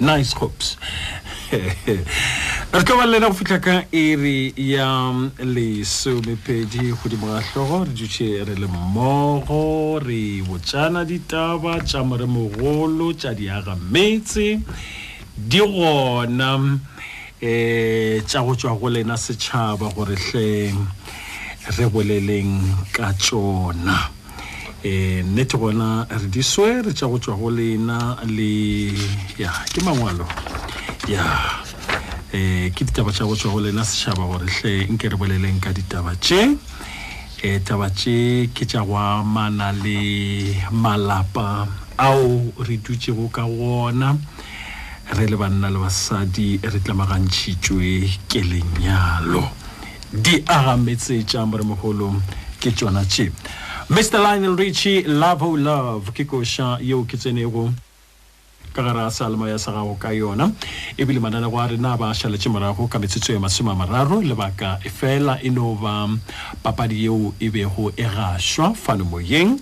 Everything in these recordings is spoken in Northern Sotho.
nice hopes re tlo ba lena go fitlha ka iri ya lesomepedi godimo ga hlogo re dutše re le mmogo re botsana ditaba tša more mogolo tša diaga metse di gona um tša go tšwa go lena setšhaba gore hleng re boleleng ka tšona e nnete gona re di swere tša go tšwa go lena le ya ke mangwalo ya um ke ditaba tša go tšwa go lena setšhaba gore hle nke re boleleng ka ditaba tše um e, taba tše ke tša go amana le malapa ao re dutšego ka gona re le banna le basadi re tlamagantšhitšwe ke lenyalo di aga metse tša moremogolo ke tšona tše mr lionel richie love o love ke koša yeo ke tsenego ka gare a salema ya sa gago ka yona ebile mananego a rena ba šaletše morago ka metsotso ya masome a mararo lebaka e fela e no ba papadi yeo e bego e gašwa fano moyeng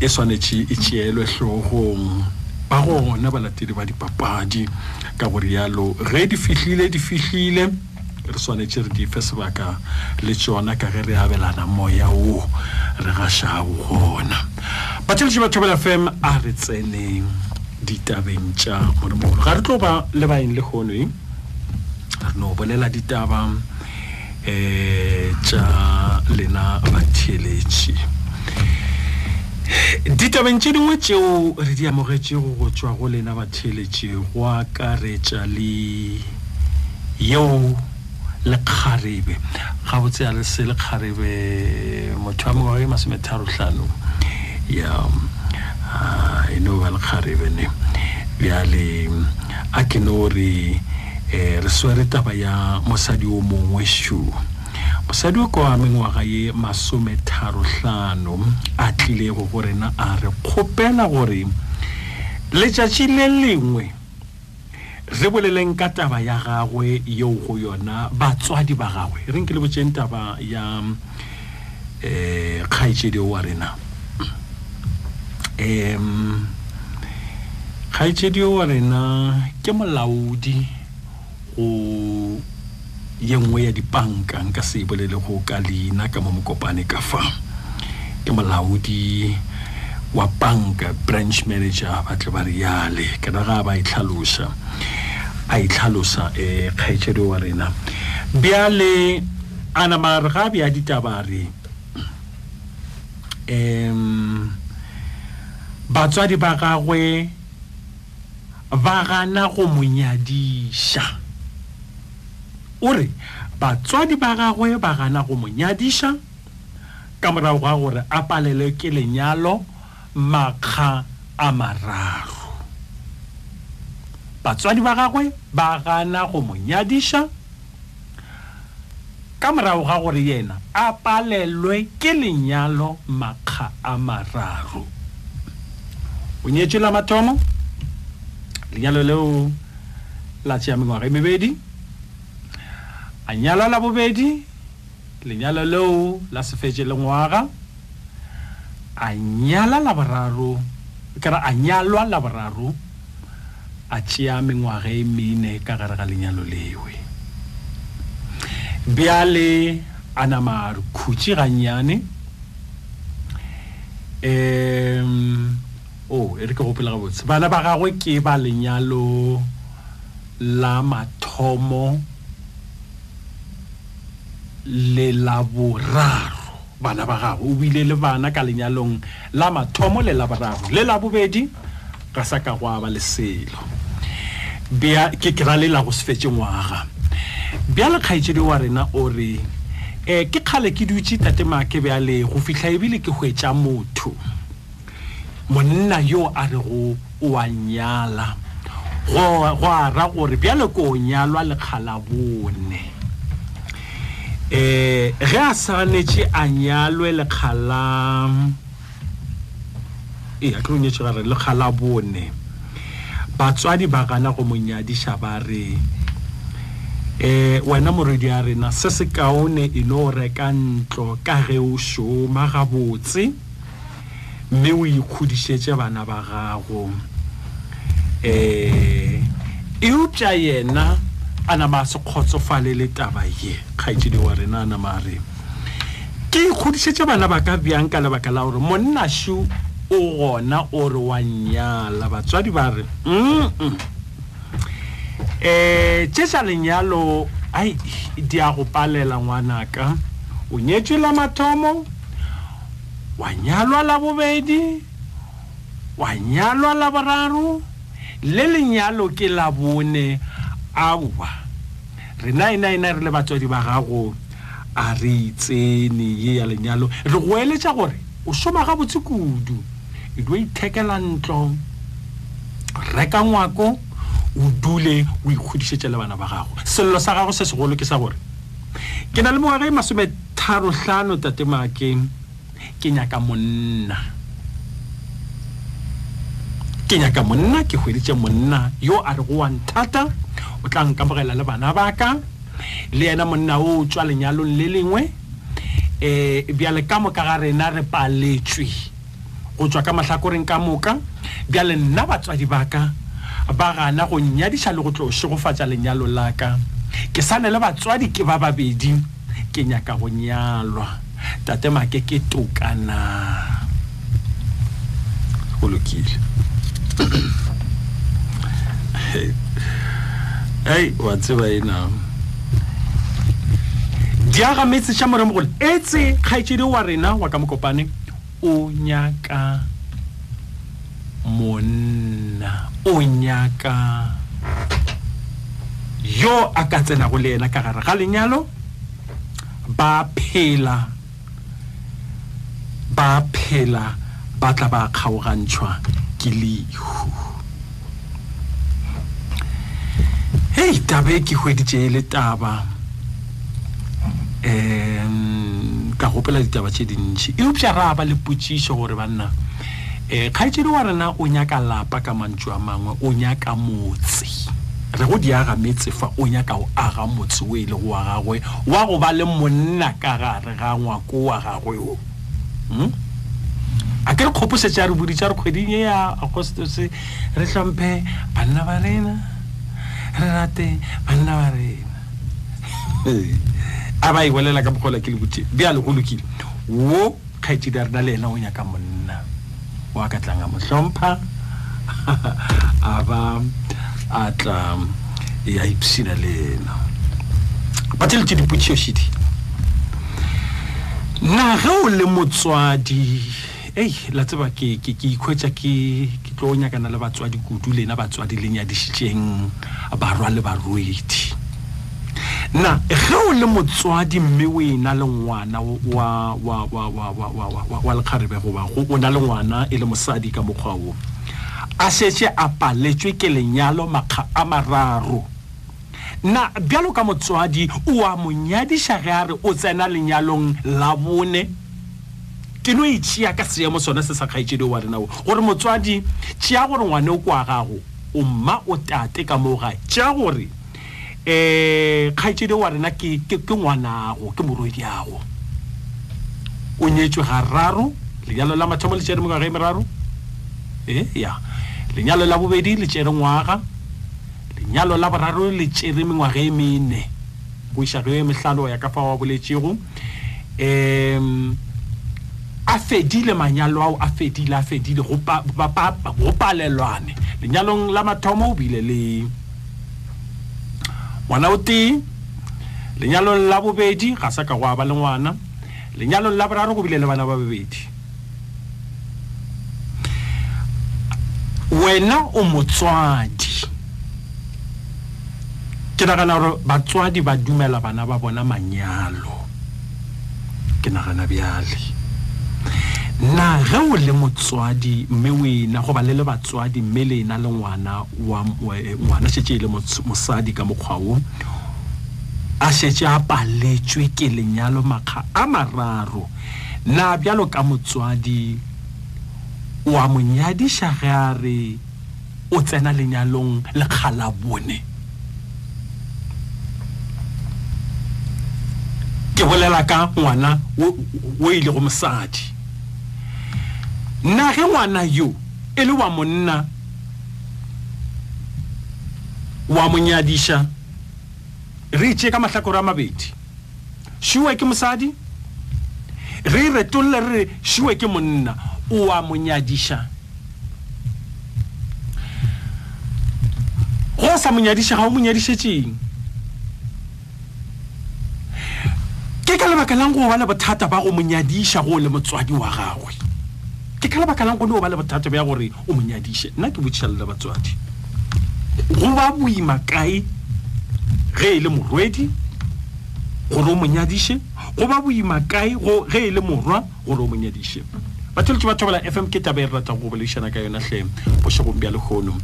e swanetše e tšeelwe hlogong ba gona balatedi ba dipapadi ka go rialo ge di fihlile di fihlile re swanetše re dife sebaka le tsona ka ge re abelana moya wo re gašago gona batšheletše ba thobela fm a re tseneng ditabeng tša moremogolo ga re tlo ba le baeng le kgoneng re no bolela ditaba eh tša lena batheletši ditabeng tše dingwe tšeo re di amogetšego go tšwa go lena batheletši go akaretša le yeo le kgarebe gabotse ya le se le kgarebe motho wa mengwaga e masometharotlhano ya ah, e no ba le kgarebe ne bjale a ke no re eh, re swere taba ya mosadi o mongwe shu mosadi o kwa mengwaga ye masome tharohlano a tlilego go rena a re kgopela gore letšatši le lengwe re boleleng ka taba ya gagwe yeo go yona batswadi ba gagwe re nke le botseng taba ya eh kgaitšedi wa rena em kgaitšedi wa rena ke molaodi go ye nngwe ya dipanka nka se bolele go ka leina ka mo mokopane ka fa ke molaodi wa panka branch manager ba tle ba riale ke ra ga ba itlhalosa e a itlhalosa um eh, kgaitšedi wa rena bjale a nama re ga bja ditaba re um batswadi ba gagwe ba gana go mo nyadiša o re batswadi ba gagwe ba gana go mo nyadiša ka morago ga gore a palelwe ke lenyalo makga a mararo batswadi ba gagwe ba gana go mo nyadiša ka morago ga gore yena a palelwe ke lenyalo makga a mararo. O nyetšwe la mathomo, lenyalo leo la tšea mengwaga e mebedi. A nyalwa la bobedi, lenyalo leo la se fetše lengwaga. A nyala la boraro, kera a nyalwa la boraro, a tšea mengwaga e mine ka gare ga lenyalo lewe. Bjale a nama a re khutši gannyane um o oh, e re ke gopela gabotse bana ba gagwe ke ba lenyalo la mathomo le la boraro bana ba gago o bile le bana ka lenyalong la mathomo le la boraro le la bobedi ga sa ka gwa ba le selo bja ke ke ra le la go se fetse ngwaga bja lekgaetšedi wa rena o re um ke kgale ke dutše tatemake bjale go fihla ebile ke hwetša motho monna yo a rego o a nyala go a ra gore bjale ko o nyalwa lekgala bone um ge a swanetše a nyalwe lekgala e a tlo nyetše gare lekgala bone batswadi ba gana go monyadiša ba re eh wena moredi ya rena se se kaone e no reka ntlo ka ge o shoma gabotse mme o ikgodišetše bana ba gago um eupša yena a nama a se kgotsofale le taba ye kgaetšedi wa rena a nama a re ke ikgodišetše bana ba ka bjang ka lebaka la gore monnašu o gona o re wa nyala batswadi ba re um um tše tša lenyalo ai di a go palela ngwanaka o nyetswe la mathomo Wa nyalwa la bobedi, wa nyalwa la boraro, le lenyalo ke la bone. Aowa, rena ena ena re le batswadi ba gago a re itsene ye ya lenyalo. Re go eletša gore o šoma gabotse kudu, e dio ithekela ntlo, reka ngwako, o dule o ikgodišetše le bana ba gago. Sello sa gago se segolo ke sa gore ke na le mengwaga e masometharo-hlano tate maake ke nyaka monna ke nyaka monna ke hweditše monna yo a re gowa nthata o tla nkamogela le bana baka le yena monna o tswa lenyalong le lengwe um bjale ka moka ga rena re paletswe go tšwa ka mahlakoreng ka moka bjale nna batswadi ba ka ba gana go nnyadiša le go tlo šegofatša lenyalo la ka ke sa ne le batswadi ke ba babedi ke nyaka go nyalwa tate make ke tokana go lokile ei wa tseba ena diaga metse xa moremo gole etse kgaetšedi wa rena wa ka mokopane O nyaka monna. O nyaka yo a ka tsenago le yena ka gare ga lenyalo ba phela ba phela ba tla ba kgaogantšhwa ke lehu. hei taba e ke hweditše e le taba um ka gopela ditaba tše dintšhi eupša ra ba le potšišo gore banna um kgaetšedi wa rena o nyaka lapa ka mantšu a mangwe o nyaka motse re go diaga metse fa o nyaka go aga motse o e le go wa gagwe wa go ba le monna ka gare ga ngwako wa gagwe o hmm? a ke re kgoposetša re boditša re kgweding e ya agostose re hlomphe banna ba rena re rate banna ba rena a ba ibolela ka bogola ke le botse bjale go lokile wo kgaetšedi a rena le ena o nyaka monna wa ka tlang a mo hlompha a ba a tla ya ipshina le ena ba tšeletše dipotšišidi na ge o le motswadi ei la tseba ke ikhwetša ke tlo nyakana le batswadi kudu lena batswadi le nyadišitšeng barwa le barwedi na ge o le motswadi mme o ena le ngwana wa lekgarebe goba o na le ngwana e le mosadi ka mokgwa wo a šetše a paletšwe ke lenyalo makga a mararo na bjalo ka motswadi o a monyadiša ge a re o tsena lenyalong la bone ke no itšea ka seemo sone se sa kgaetšedi wa renao gore motswadi tšea gore ngwane o kwa gago o mma o tate ka moga tšea gore um kgaetšedi wa rena ke ngwanago ke morwediago o nyetswe gararo lenyalo la mathomo le tšere mengwaga e meraro e ya lenyalo la bobedi le tšere ngwaga lenyalo la boraro le tšere mengwaga e mene boišago e mehlalo ya ka fa wa boletšego um a fedile manyalo ao a fedile a fedile go palelwane lenyalong la mathomo o bile le ngwana o tee lenyalong la bobedi ga sa ka go aba le ngwana lenyalong la boraro go bile le bana ba bebedi wena o motswadi ke nagana gore batswadi ba dumela bana ba bona manyalo ke nagana bjale na ge o le motswadi mme o ena goba le le batswadi mme le ena le ngwana wa eh, ngwana šetse e le mosadi ka mokgwao a šetse a paletswe ke lenyalo makga a mararo na bjalo ka motswadi o a monyadiša ge a re o tsena lenyalong lekgala bone ke bolela ka ngwana o ile go mosadi nna ge ngwana yo e le wa monna wa monyadiša re itše ka mahlakore a mabedi šiwe ke mosadi re e retolle re re šiwe ke monna o a mo nyadiša go sa mo nyadiša ga o mo nyadišetseng ke ka lebaka lang go ba le bothata ba go mo nyadiša go le motswadi wa gagwe ke ka lebaka lang gone o ba le bothata bja gore o mo nyadiše nna ke botšiša le batswadi go ba boima kae ge e le morwedi gore o mo nyadiše go ba boima kae ge e le morwa gore o mo nyadiše batholetše ba thobela f m ke taba e re ratang go boledišana ka yona hle bošegong bja lehono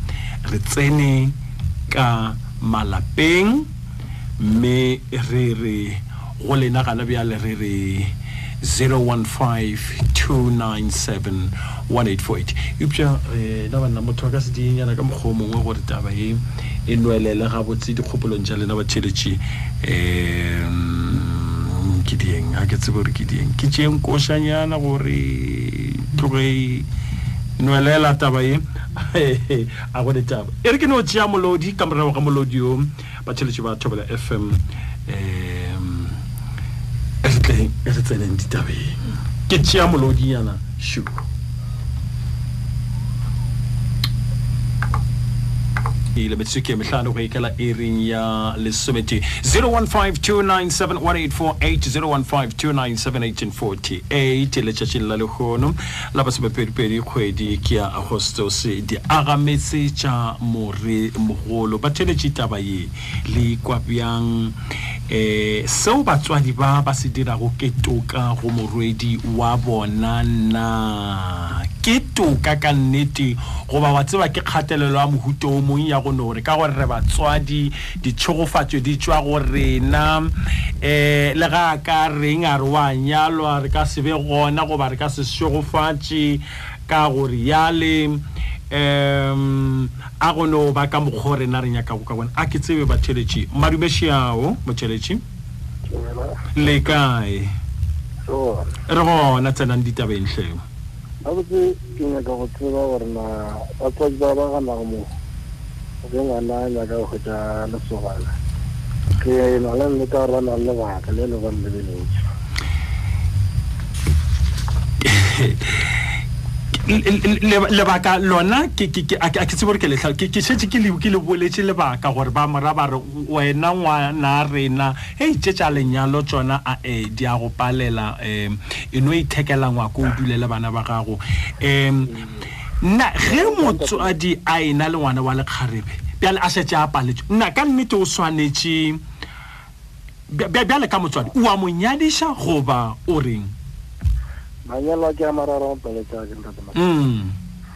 re tsene ka malapeng mme re re go lena gana bjale re re 0152971848 eupša eh, na banna motho a ka se dienyana ka mokgwa o mongwe gore taba e e nwelele gabotse dikgopolong tša lena batheletše um ke dieng a ke tsebe gore ke dieng ke tšeeng košanyana gore tloge e nwelela taba e a go ditaba e re ke no tšea molodi ka morago ga molodi o batšheletše ba thobela fm um e re tleng e re tseneng ditabeng ke tšea molodi yana shu ile metsotso ke mehlano go ekela ering ya lesomete 0152971848 0152971848 letšatšing la lehono la basepedipedi kgwedi ke ya agostose di agametse tša more mogolo ba theletše taba ye le ikwa bjang um seo batswadi ba ba se dirago ke toka go morwedi wa bona na ke toka ka nnete goba wa tseba ke kgatelelo ya mohuto o mong ya go no re ka gore re batswadi ditšhogofatšo di tšwa go rena um le ga ka reng a re wa nyalwa re ka se be gona goba re ka se šogofatše ka gore yale um a go no ba ka mokgwa o rena re nyakago ka gona a ke tsebe batheletši madumešiao motšheletši le kae re gona tsenang ditabeng tlheo gabotse ke nyaka go tseba gore na batswadi ba ba gana go mo ge ngwana a nyaka go hwetsa lesogana ke na le nne ka gore ba na le lebaka le le bone lebeletse lebaka lona ke tsebo gore ke letlha ke šetse ke le boletse lebaka gore ba mora ba re wena ngwana rena e itse tša lenyalo tsona a e di a go palela um e no ithekela ngwako o dule le bana ba gago um nna ge motswadi a e na le ngwana wa lekgarebe bjale a šetse a paletswe nna ka nnete o swanetše bjale ka motswadi o a mo nyadiša goba o reng manyalo a ke a mararo a paletsa ke ntate mm.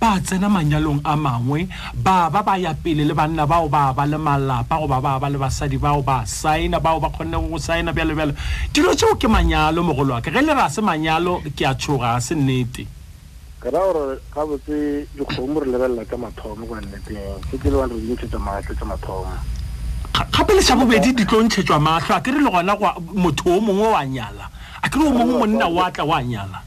ba tsena manyalong a mangwe ba ba ba ya pele le banna bao ba ba le malapa goba ba ba le basadi bao ba saena bao ba kgonne go saena bjalo bjalo dilo tšeo ke manyalo mogolo wa ka ge le ra se manyalo ke a tshoga se nnete ke ra gore gabotse dikgomo re lebelela tsa mathomo kwa nneteng ke ke le wa re di ntshetsa maatla tsa mathomo gape le sa bobedi di tlo ntšhetšwa matlho a ke re le gona motho o mongwe wa nyala a ke re o mongwe monna wa tla wa nyala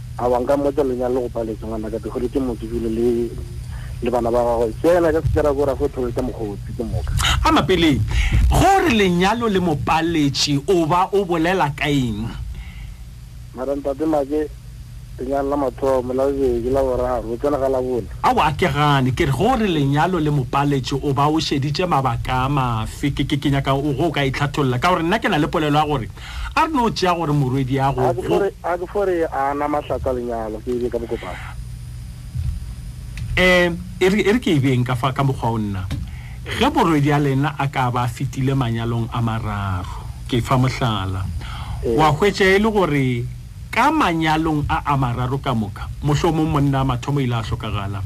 a wa nka mmotsa lenyalo le go paletse ngwana ka dikgole ke motho jule le le bana ba gagwe fela ka sekera kora go thole ka mokgotsi ke moka a mapeleng gore lenyalo le mopaletše o ba o bolela ka eng mara ntate make lenyalo la mathomo la bobedi la boraro o tsena ga la bone a wa ke gane ke re gore lenyalo le mopaletše o ba o šeditše mabaka a mafe ke ke ke nyaka go o ka itlhatholola ka gore nna ke na le polelo ya gore a re no tšea gore morwedi ya go a ke fore a na mahlaka lenyalo ke ile ka bokopa eh e re e ke e beng ka fa ka mokgwa o nna ge morwedi ya lena a ka ba fitile manyalong a mararo ke fa mohlala ee. wa hwetša e le gore Ka manyalong a a mararo ka moka, mohlomong monna wa mathomo o ile a hlokagala,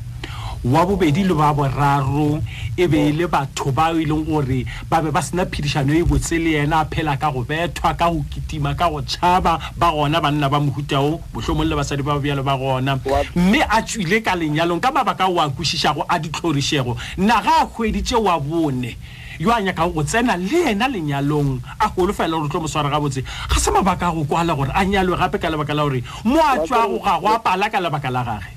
wa bobedi le wa boraro e be e le batho ba e leng gore ba be ba sena phedišano e botse le yena, a phela ka go bethwa, ka go kitima, ka go tšhaba. Ba gona banna ba mohuta wo, mohlomong le basadi ba bjalo ba gona. Mme a tšwile ka lenyalong ka mabaka ao a kwešišago a ditlhorišego, na ga a hweditše wa bone? yo a nyakago go tsena le yena lenyalong a golofela gore o tlo mo swara gabotse ga se mabaka a go kwala gore a nyalwe gape ka lebaka la gore mo a tswago ga go a pala ka lebaka la gage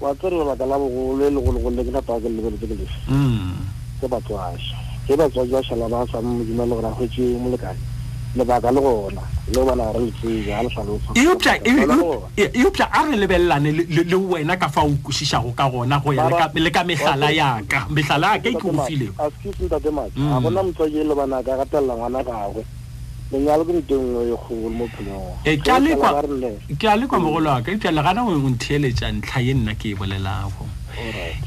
wa tsere lebaka la bogolo e legologolo le ke tata ke lebeletse ke lefe mm. ke batswadi ke batswadi ba šala ba sa modimo le gore a hwetse molekane lebaka le gona le bana re le tsebe ga le tlhalosa eupša E- eupša a re lebelelane le- le le wena ka fa o kwešišago ka gona go ya le ka- le ka mehlala yaka mehlala yaka e ke go filego excuse ntate maka Mm. ga gona motho ke le bana ka gatelela ngwana gagwe lenyalo ke nto nngwe e kgolo mo phelong Eh, ke a lekwa- ba rile ke a lekwa mogolo waka eupša legana o o ntheeletša ntlha ye nna ke e bolelago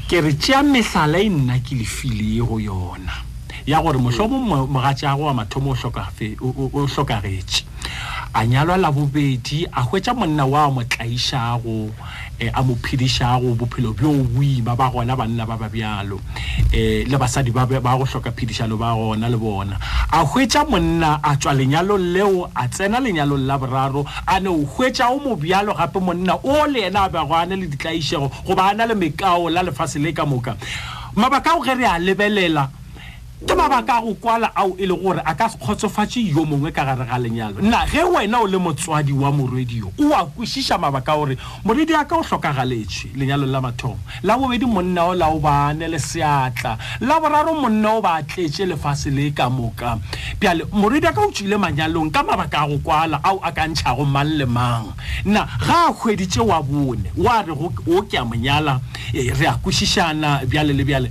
ke re tšea mehlala e nna ke le filego yona ya gore mohlomong mogatšago wa mathomo o hlokafe- o- o- o hlokagetše a nyalwa la bobedi a hwetša monna wa mo tlaišago eh, a mo phedišago bophelo bjo boima ba gona banna ba ba bjalo eh, le basadi ba ba- ba go hloka phedišano ba gona le bona a hwetša monna a tšwa lenyalong leo a tsena lenyalong la boraro a ne o hwetša o mo bjalo gape monna o le yena a bego a ne le ditlaišego goba a na le mekao la lefase le ka moka mabaka ao ge re a lebelela ke mabaka a go kwala ao e le gore a ka se kgotsofatše yo mongwe ka gare ga lenyalo nna ge wena o le motswadi wa morwedio o a kwešiša mabaka gore moredi a ka o hlokagaletswe lenyalong la mathomo la bobedi monna o la o bane le seatla la boraro monna o ba tletše lefase le ka moka bjale moredi a ka o tswile manyalong ka mabaka a go kwala ao a ka ntšhago mang le mang nna ga a hweditše wa bone wa re o ke a monyala eh, re a kwešišana bjale le bjale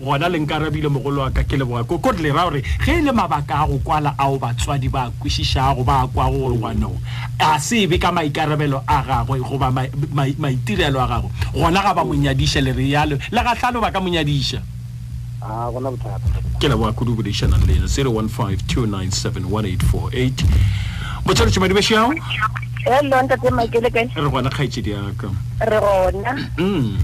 gona le nkarabile mogolo wa ka ke leboga ko kodle ra gore ge e le mabaka a go kwala ao batswadi ba kwešišago ba kwa go gore gwanong a se be ka maikarabelo a gagwe goba maitirelo a gago gona ga ba monyadiša le re yalo le ga tlhalo ba ka monyadiša ah, ke leboga kudu bodišanang le ena 0152971848 botšalotšomadi bešeao hello ntate makele kae re gona kgaetšedi yaka re gona um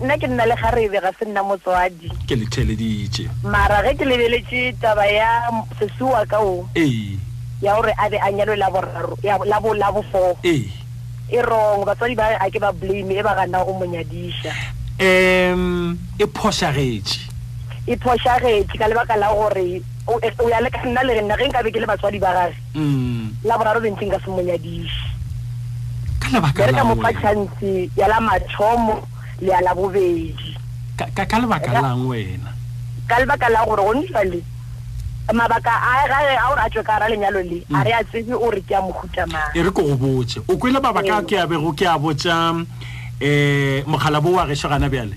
nna ke nna le garebe ga se nna motswadi ke le theleditše mara ge ke lebeletše taba ya sesuwa ka o ee ya gore a be a nyalwe la boraro ya- la bo- la bofoo ee e wrong batswadi ba a ke ba blame e ba gana go monyadiša um e phošagetše e phošagetše ka lebaka la gore o o ya le ka nna le nna ge nkabe ke le batswadi ba gage mm. la boraro bentseng ka semonyadiši ka lebaka la mo patshantsi ya la mathomo le ya la bobedi ka ka lebaka la eng wena ka lebaka la gore gone jale mabaka a ga a gore a tswe ka ra lenyalo le mm. a re a tsebe o re ke a mohuta mang e re ko go botse o kwele mabaka a ke a bego ke a botsa um eh, mogala bo wa gešo gana bjale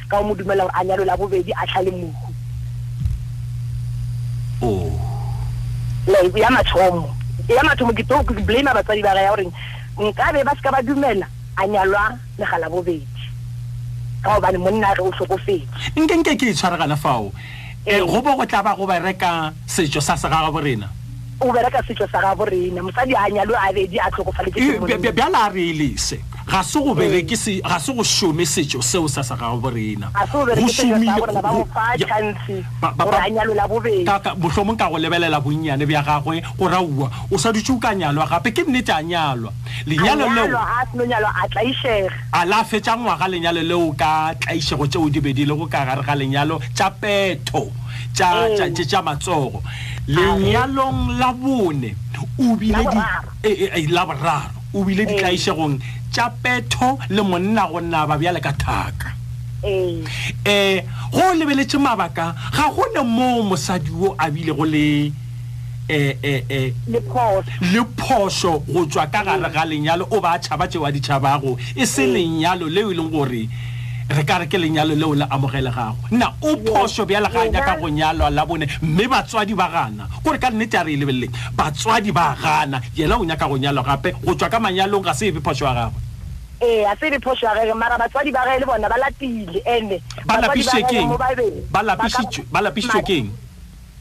ka o mo dumela gore a nyalo la bobedi a tlhale mohu oh. like ya mathomo ya mathomo ke too ke blame batsadi ba ga ya goreng nkabe ba se ka ba dumela a nyalwa legala bobedi ka gobane monna ge o tlhokofetse nkenke ke e tshwaregana fao um go bo go tla ba go bereka setso sa segagaborena o bereka setšo sa gabo rena mosadi a nyalwe a bedi a tlhokofaletsebjale a re elese ga se go bereke ga se go šome setšo seo sa sa gabo rena mohlomong ka go lebelela bonnyane bja gagwe go raua o sa dutse o ka nyalwa gape ke nnete a nyalwa lenyalo leo a la fetša ngwaga lenyalo leo ka tlaišego tšeo di be di le go ka gare ga lenyalo tša peto tša matsogo lenyalong la bone o bile di- boraro. eh, eh, eh, la boraro o bile ditlaišegong tša petho le monna go naba bjale ka thaka ee um go o lebeletše mabaka ga go ne moo mosadi wo a bile go le eh, eh, eh, le phoso le phoso go tšwa ka gare ga lenyalo o ba a tšhaba tšeo a di tšhabago e se lenyalo leo e leng gore re ka re ke lenyalo leo le amogelegago nna o phoso bjale ga a nyaka go nyalwa la bone mme batswadi ba gana kore ka nnete a re e lebeleleng batswadi ba gana yena o nyaka go nyalwa gape go tswa ka manyalong ga se ebe phoso ya gagwe ee a se be phoso ya gage mara batswadi ba ge le bona ba lapile ande ba lapisitswe keng ba lapisitswe keng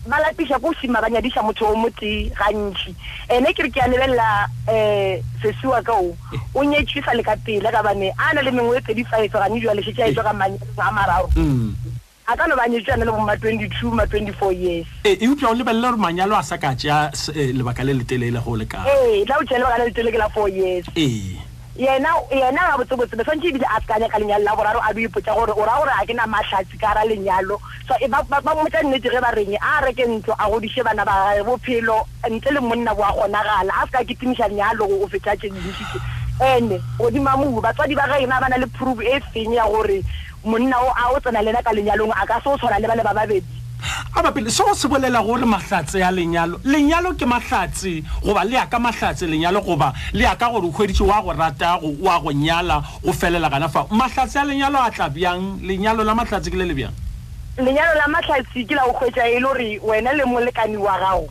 ba lapiša ko sima ba nyadiša motho o motee gantši ene ke re ke a lebelela um eh, sesiwa ka o o nyetswe sa le ka pele ka bane a na le mengwe e pedi five gane jwa lešetse a etswa ka manyeng a mararo mm. a ka no ba nyetswe ane le bo ma twenty two ma twenty four years e e utlwa o lebelela gore manyalo a sa ka tšea eh, lebaka le letelele go le ka ee la o tšea lebaka le letelele ke la four years ee yena yena gabotsebotsebe tshwanetse ebile a sekanya ka lenyalo la boraro a lo ipotsa gore o ra gore ga ke na mahlatsi ka ra lenyalo so e ba mmotsa nnete ge ba reng a reke ntlo a godiše bana ba gage bophelo ntle le monna bo a kgonagala a se ka ketimiša lenyalo go o fetsa tše dintšitše ene godima mobu batswadi ba gaena ba na le proof e feng ya gore Monna o a o tsena lena ka lenyalong a ka se o tshwana le ba le ba babedi. A ba pele, seo se bolela gore mahlatse a lenyalo. Lenyalo ke mahlatse, goba le ya ka mahlatse lenyalo, goba le ya ka gore o hweditše wa go rata, go, wa go nyala, go felela gana fao. Mahlatse a lenyalo a tla bjang? Lenyalo la mahlatse ke le le bjang? Lenyalo la mahlatse ke la go hwetša e le gore wena le molekani wa gago.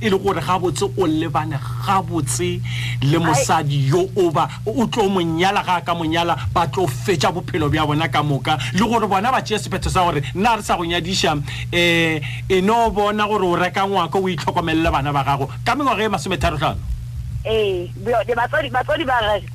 e le gore gabotse o lebane gabotse le mosadi yo oba o tlo monyala ga ka monyala ba tlo fetša bophelo bja bona ka moka le gore bona ba tšee sephetho sa gore nna re sa go nyadiša um e no bona gore o reka ngwako o itlhokomelele bana ba gago ka mengwaga e masometharo tlhano ee batswadi ba gage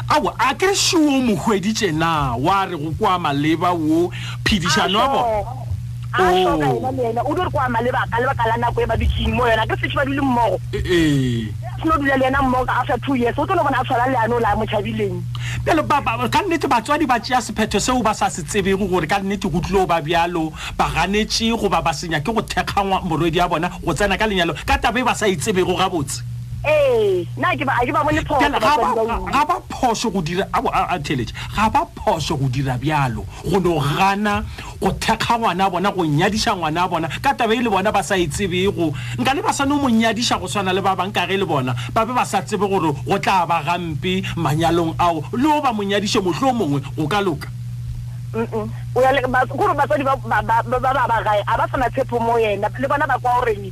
awa a ke šuo mo hweditše na wa re go kwa maleba wo phedišano wa bona a shoka ena oh. le ena o di re kwa maleba ka lebaka la nako e ba ditseng mo yona ke setse ba dule mmogo e, e. seno dula le ena mmogo after two years o tlo no bona a tshwara leano la motšhabileng pele ka nnete batswadi ba tšea sephetho seo ba sa se tsebego gore ka nnete go tlilo ba bjalo ba ganetše goba ba senya ke go thekga morwedi ya bona go tsena ka lenyalo ka taba e ba sa e tsebego gabotse ee na ke ba a ke ba bone phoso Jale, ga batswadi ba ba- rona. ga ba phoso go dira a- a- a theletše ga ba phoso go dira bjalo go no gana go thekga ngwana a bona go nyadiša ngwana a bona ka taba e le bona ba sa e tsebego nka le ba swane mo nyadiša go swana le ba bang ka ge le bona ba be ba sa tsebe gore go tla ba gampe manyalong ao le o ba mo nyadiše motlho o mongwe go ka loka Mm-mm. O ya le- ba- kore batswadi ba ba- ba- ba- ba ba gae a ba sana tshepo mo yena le bona ba kwa goreng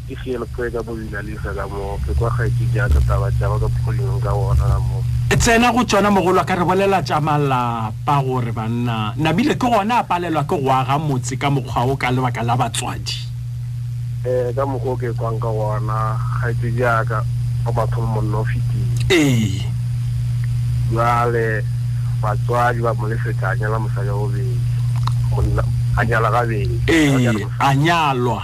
Ke fielo poe ka bobila lisa ka mo. Ke kwa kgaetši ja ka taba tša go ka pholingong ka gona ka mo. E tsena go tšona mogolo ka re bolela tša malapa gore banna Nabile ke gona a palelwa ke go aga motse ka mokgwa o ka lebaka la batswadi. Eh ka mokgwa o ke kwang ka gona kgaetši ja ka o batho monna o fitile. Ee. Jwale batswadi ba mo lefetsa a nyala mosadi wa bobedi. Monna a nyala gabedi. Ee a nyalwa.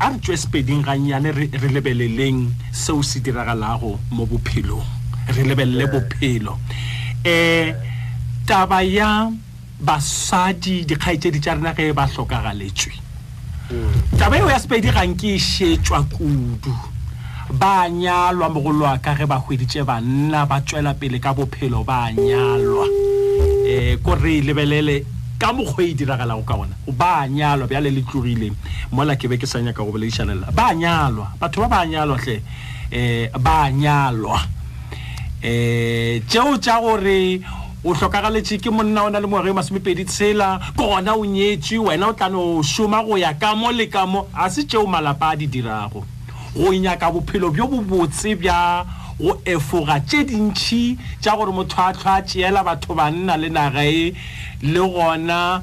A re tšwesepeding gannyane re, re lebeleleng seo se diragalago mo bophelong, re lebelele bophelo. Eh, taba ya basadi, dikgaetšedi tša rena ge ba hlokagaletšwe, taba eo ya sepedi gang ke e šetšwa kudu ba nyalwa mogolowa ka ge ba hweditše banna ba tšwela pele ka bophelo ba nyalwa um ko re e lebelele ka mokgwa e diragalago ka gona ba a nyalwa bjale le tlogile mola ke be ke sa nyaka go boledišana lela ba a nyalwa batho ba ba a nyalwa hle um ba a nyalwa um tšeo tša gore o hlokagaletse ke monna o na le moago yo masomepedi tshela kona o nyetswe wena o tlano šoma go ya ka mo le ka mo ga se tšeo malapa a di dirago go nyaka bophelo bjo bobotse bja go efoga tše dintšhi tša gore motho a tlhwa a tšeela batho banna le naga e le gona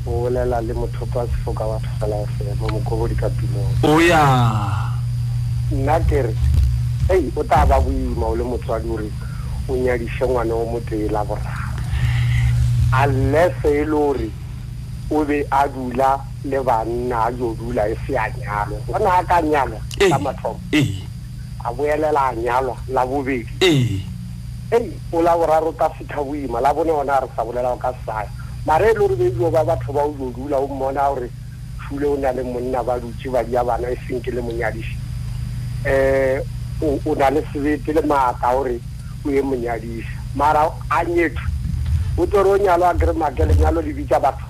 O bolela le mothopa sefoka wa thofala fela mo mokobodi ka pilong. O ya. Nna ke re, ei, o tla ba boima o le motswadi o re o nyadiše ngwana o motee la boraro. Unless e le gore o be a dula le banna a jo dula e se a nyalwa. Bona a ka nyalwa ka mathomo. A boelela a nyalwa la bobedi. Ee. Ei, o la boraro ka itha boima la bone gona a re sa bolelago ka sesaya mare e le gore bedio ba batho ba o jo dula o mmona gore fule o na le monna ba dutse badi ya bana e seng ke le monyadisi um o na le sebete le maaka gore o ye monyadisi mara a nyetho o tore o nyalo a kere make lenyalo le bitsa batho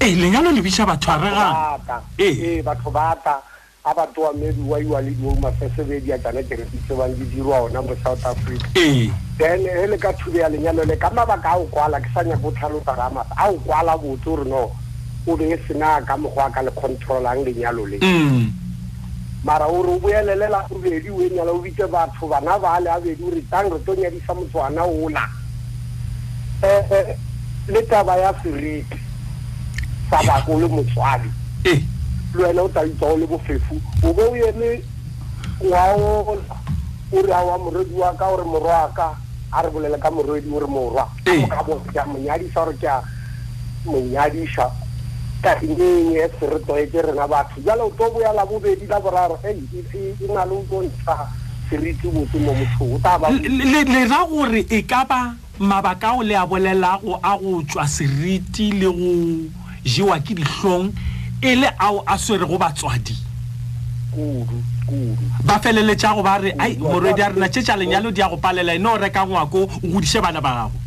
ee lenyalo le bitsa batho a regaa ee batho bata A batoa maybe wa iwa le dioma sa sebedia tsana ke re di tsebang di dirwa ona mo South Africa. Ee. Then he le ka thube ya lenyalo le ka mabaka a o kwala ke sa nya go tlhalosa ra masa. A o kwala botse re no o be sena ka mogwa ka le controlang lenyalo le. Mm. Mara o re o boelele la go bedi o nyala o bitse batho bana ba le a bedi o re tang re tlo nyadisa motswana ola. eh, eh, le taba ya seriti sa bako o le motswadi eh. le wena o tlaitsa o le bofefo o be o eme waola o re a wa moredi wa ka o re morwa ka a re bolele ka moredi o re morwa ka bo ke a monyadisa gore ke a monyadisa ka eng e sereto e ke rena batho jale o tlo boya la bobedi la boraro e, e, e, e na le o tlo ntsha seriti botse mo mothong o taba le ra gore e ka ba mabaka ao le a bolelago a go tswa seriti le go jewa ke dihlong e le ao a swerego batswadi kudu kudu ba feleletša go ba re ai morwedi a rena tše tša lenyalo di ya go palela e ne o reka ngwako o godiše bana ba gago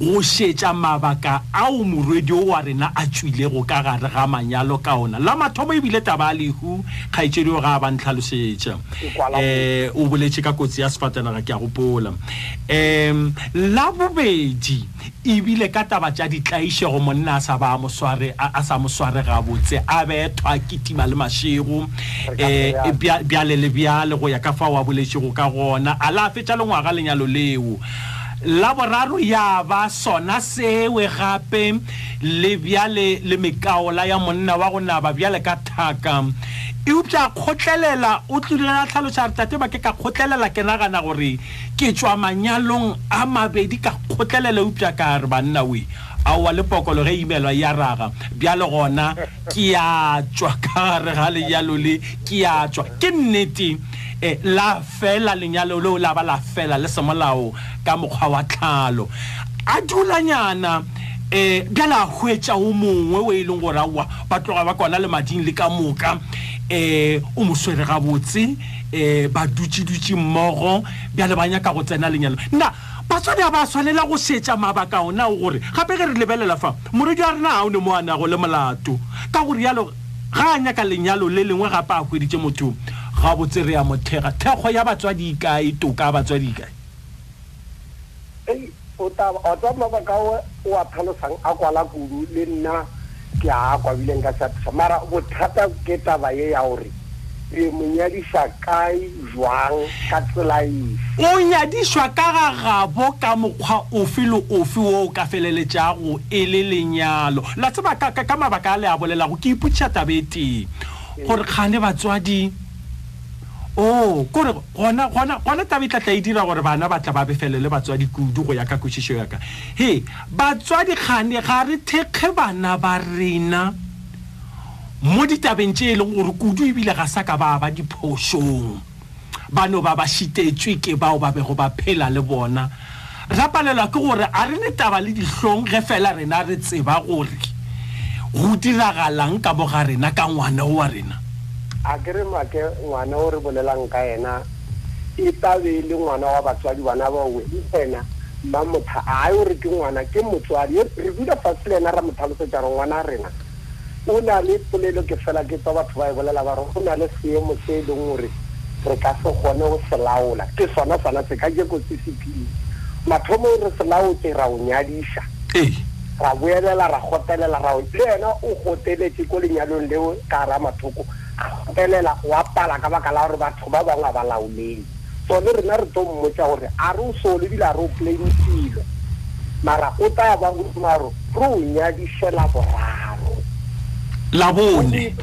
go šetša mabaka ao morwedi o wa rena a tšwilego ka gare ga manyalo ka ona la mathomo e bile taba a lehu kgaetšedi o ga a ba ntlhalošetša um o boletše ka kotsi ya sefatanaga ke a gopola um la bobedi e bile ka taba tša ditlaišego monna a sa ba mosware a sa mosware gabotse a bethwa kitima le mašego um bjale le bjale go ya ka fa wa boletšego ka gona a la fetša lengwaga lenyalo leo La boraro ya ba sona sewe gape, le bjale le mekaola ya monna wa go naba bjale ka thaka. Eupša kgotlelela, o tlodile a hlaloša re tate ba ke ka kgotlelela ke nagana gore ke tšwa manyalong a mabedi ka kgotlelela eupša ka re banna we aowa le pokolo ge imelwa ya raga bjale gona ke a tšwa ka gare ga lejalo le ke a tšwa ke nnete e, la fela lenyalo leo la ba la fela le semolao ka mokgwa wa tlhalo a dulanyana eh bjala a hwetša o mongwe o e leng gore aowa ba tloga ba kwana le mading le ka moka eh o mo swere gabotse eh ba dutšedutše mmogo bjale ba nyaka go tsena lenyalo nna batswadi a ba swanela go šetša mabaka ona o gore gape ge re lebelela fa moredi wa rena ga o ne mo a nago le molato ka gore yalo Ga a nyaka lenyalo le lengwe gape a hweditše motho gabotse re a mo thekga. Thekgo ya batswadi e kae, toka ya batswadi e kae? Ei, o taba, o taba ba ka o a phalosang a kwala kudu le nna ke a kwa bile nka sa thusa. Mara bothata ke taba ye ya gore e monyadisa kae jwang ka tsela efe o nyadišwa ka ga gabo ka mokgwa ofe le ofe wo o ka feleletšago e le lenyalo la tseba ka, ka, ka mabaka a le a bolelago ke ipotšiša tabe tee gore kgane batswadi o oh, kore gona gona gona tabe e tlatla e dira gore bana ba tla ba befelele batswadi kudu go ya ka kwešišo yaka he batswadi kgane ga re thekge bana ba rena mo ditabeng tše e leng gore kudu ebile ga sa ka ba ba diphošong ba no ba ba šitetswe ke bao ba bego ba phela le bona ra palelwa ke gore a re le taba le dihlong ge fela rena re tseba gore go diragalang ka boga rena ka ngwana wa rena a ke re make ngwana o re bolelang ka yena e tla be e le ngwana wa batswadi bona bao we ena mma motha a e gore ke ngwana ke motswadi e re dula fatshe le ena ra mo tlhalosetsa gore ngwana a rena o na le polelo ke fela ke tswa batho ba e bolela ba re go na le seemo se e leng gore re ka se gone go se laola ke sona sona se ka je ko se sepile mathomo re se laotse ra o nyadisa ra boelela ra gotelela ra le ena o goteletse ko lenyalong leo ka ra mathoko a kgopelela go apala ka baka la gore batho ba bangwe a ba laoleng so le rena re tlo mmotsa gore a re o seo lebile a re o plane selo mara o tla ba modimo a re re o nyadise la boraro la bone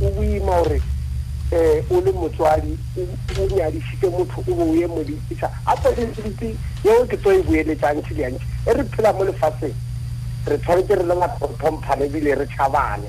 o boima gore eh o le motswadi o nyadisitse motho o bo o ye modisa a posetsi yeo ke tlo e boeletsang tshedi yantsi e re phela mo lefatsheng re tshwanetse re le batho re tlhomphane ebile re tšhabane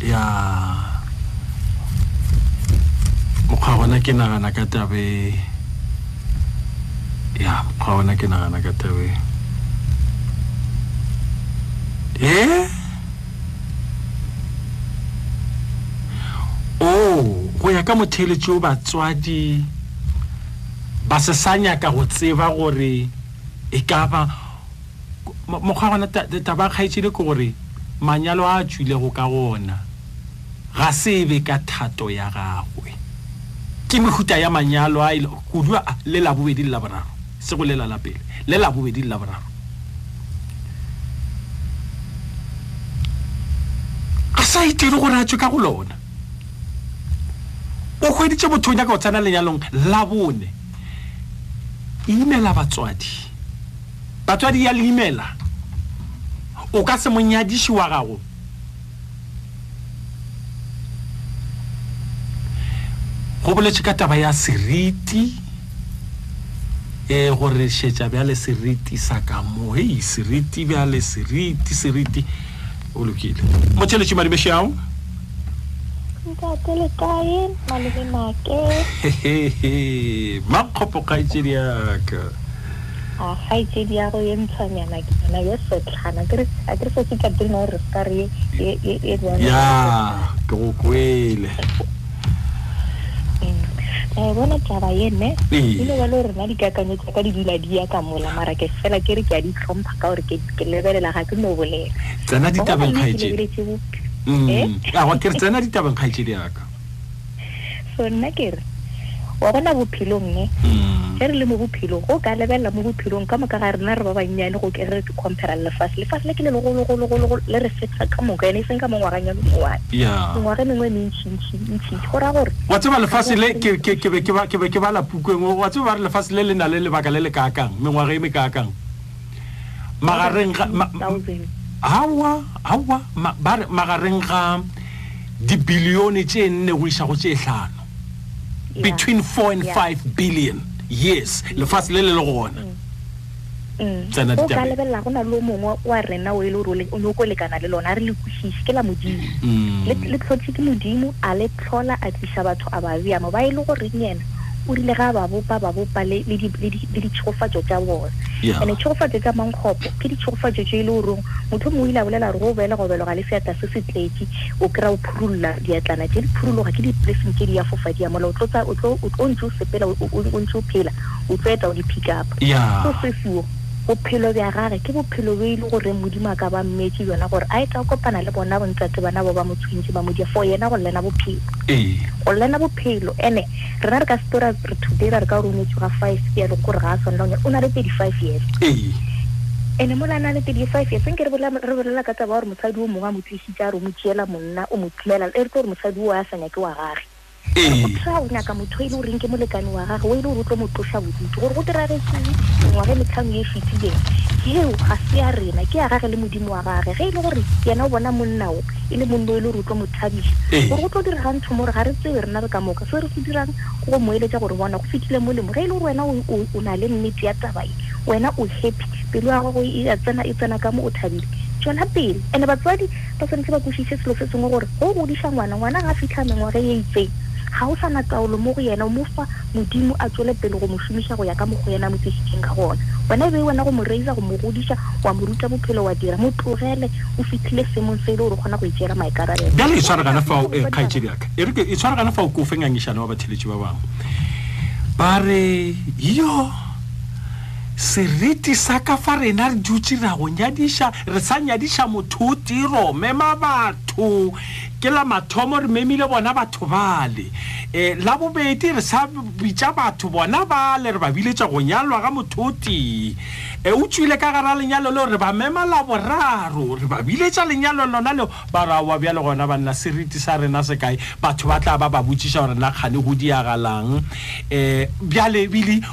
ya mokgwa gona ke nagana ka tabe ya mokgwa gona ke nagana ka tabe e o oh, go ya ka motheletšo batswadi ba se sa nyaka go tseba gore e ka ba mokgwa gona taba ya kgaetšedi ke gore manyalo a a tswilego ka gona ga se be ka thato ya gagwe ke mehuta ya manyalo a kudu le la bobedi le la boraro se go lela la pele le la bobedi le la boraro a sa itire gore a tswe ka go lona o hweditše bothong ya ka go tsena lenyalong la bone imela batswadi Batswadi ya le imela, o ka se monyadiši wa gago. Go boletše ka taba ya seriti, e go re šetša bjale seriti sa ka mo, hei seriti bjale seriti seriti. O lokile. Motšheletši Madibešeao. Ntate le kae, Malome Make? Makgopo kgaetšedi ya ka. a kgaitsedi ya go ye ntshwanyana ke yona ye setlhana ke re a ke re se se ka dina gore se ka re ye ye ye bona ya ke go kwele eh bona taba ye ne Ee. ile ba le rena dikakanyo tsa ka di dula di ya ka mola mara ke fela ke re ke a di tlhompha ka gore ke ke lebelela ga ke no bolela tsena ditabeng kgaitsedi Eh? Mm. a go ke re tsena ditabeng kgaitsedi yaka so nna ke re wa bona bophelong ne mm. ge re le mo bophelong go ka lebelela mo bophelong ka moka ga rena re ba bannyane go kere ke compara lefase lefase le ke le legologologolo le re feta ka moka ene e seng ka mongwageng ya mengwane mengwaga e mengwe e mentšintšintšintši go raya gore wa tseba lefase le ke be ke bala puku engwe wa tseba ba re lefase le le na le lebaka le le kaakang mengwaga e mekaakang magareng ga awa awa magareng ga dibilione tše nne go iša go tše hlano between four and five billion yes lefatshe le le le gona mm. Mm. tsena o ka lebelela go na le o mongwe wa rena o e le gore o ne o ko lekana le lona a re le kwešiše ke la modimo mm. le tlhotse ke modimo a le tlhola a tlisa batho a ba bjamo ba e le goreng yena o rile ga ba bopa ba bopa le ditshogofatso tsa bone ande tshogofatso tsa mankgopo ke ditshogofatso tse e le goreng motho mongwe o ile a bolela gore go bele go beloga le seata se se tletse o kry-a o phurulla diatlana tse di phuruloga ke di-blessing tse di ya fofadia mola o ntse o sepela o ntse o phela o tlo eta o di pick up so sesiwo bophelo bja gage ke bophelo be e le gore modimo a ka ba mmetse yona gore a e ka kopana le bona bontsatse bana ba ba mo tshwentse ba modia for yena go lena bophelo ee. go lena bophelo ande rena re ka setora re today ra re ka gore o nyetswe ga five year gore ga a tshwanela o ne o na le thirty five years ee. ene mo le a na le thirty five years nke re bolela ka taba gore mosadi o mongwe a mo thitša a re o mo tšeela monna o mo tlela e re tse gore mosadi o a sa nyake wa gage go tla o nyaka motho e le goreng ke molekane wa gage o e le gore o tlo mo tlosa bodutu gore go diragetseng ngwaga metlhano e fetileng ke eo ga se ya rena ke ya gage le modimo wa gage ge e le gore yena o bona monnao e le monno e le gore o tlo mo thabisa gore go tlo direga ntsho mo gore ga re tsebe rena re ka moka se re se dirang go mo eletsa gore bona go fetile molemo ge e le gore wena o na le nnete ya tabae wena o happy pelo ya gago e tsena ka mo o thabile tšwela pele ene batswadi ba tshwanetse ba kwešiše selo se sengwe gore go godiša ngwana ngwana ga fitlha mengwaga e itseng ga o sana taolo mo go yena o mo fa modimo a tswele pele go mo šomiša go ya ka mokgwa yena a mo tsesitseng ka gona wena e be wena go mo reisa go mo godiša wa mo ruta bophelo wa dira mo tlogele o fitlhile semong se e le gore kgona go itseela maikarabelo bjale e tshware gana fao e kgaetšedi yaka e re ke e tshware gana fao ko fengangišane wa batheletši ba bangwe ba re yo Seriti sa ka fa rena re dutše ra go nyadiša, re sa nyadiša motho o tee, ro mema batho. Ke la mathomo re memile bona batho bale. E, la bobedi re sa bitša batho bona bale, re ba biletša go nyalwa ga motho o tee. E, o tšwile ka gara lenyalo leo, re ba mema la boraro, re ba biletša lenyalo lona leo. Ba ra wa bjale gona banna, seriti sa rena se kae? Batho ba tla ba ba botšiša gore na kgane go diagalang. E, bjale bile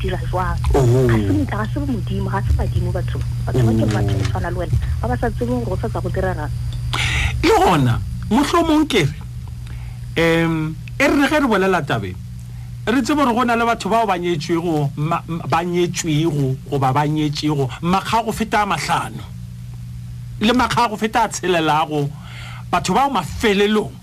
dira jwang ga se nka ga se bo modimo ga se badimo batho batho ba ke batho go tshwana le wena ba ba sa tsebe gore o sa tsa go direrang le gona mohlomong ke re um e re ge re bolela tabeng re tsebe gore go na le batho bao ba nyetswego ba nyetswego goba ba nyetsego makga go feta a mahlano le makga go feta a tshelelago batho bao mafelelong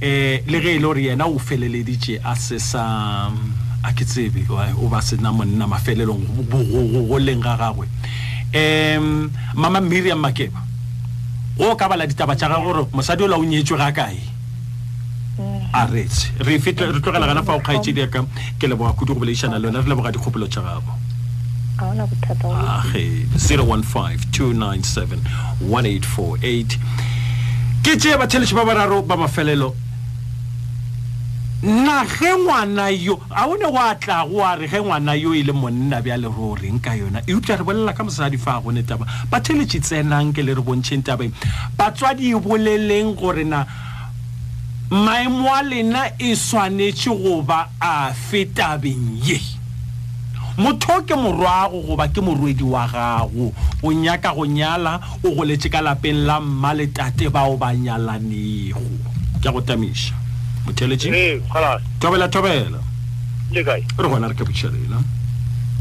eh le ge e le gore yena o feleleditše a se sa a ke tsebe o ba sena monna mafelelong go leng ga gagwe um mama miriam makeba o ka bala ditaba tša ga gore mosadi o la o nyetswe ga kae mm. a retse re tlogela gana fa o kgaetšediaka ke leboga kudu go boledišana le wena re leboga dikgopolo tša gago ga ona bothata wa age 0152971848 ke tše batheletši ba bararo ba mafelelo na ge ngwana yo a o ne go a tlago wa re ge ngwana yo e le monna bja lero reng ka yona eupša re bolela ka mosadi fa gone taba batheletši tsenang ke le re bontšheng tabeng batswadi e boleleng gore na Maemo a lena e swanetše go ba afe tabeng ye? Motho ke morwago goba ke morwedi wa gago. O nyaka go nyala, o goletše ka lapeng la mma le tate bao ba nyalanego. Ke a go tamiša. Motheletši? Ee, kgalase. Thobela, thobela. Le kae? Re gona re ka botšiša lena.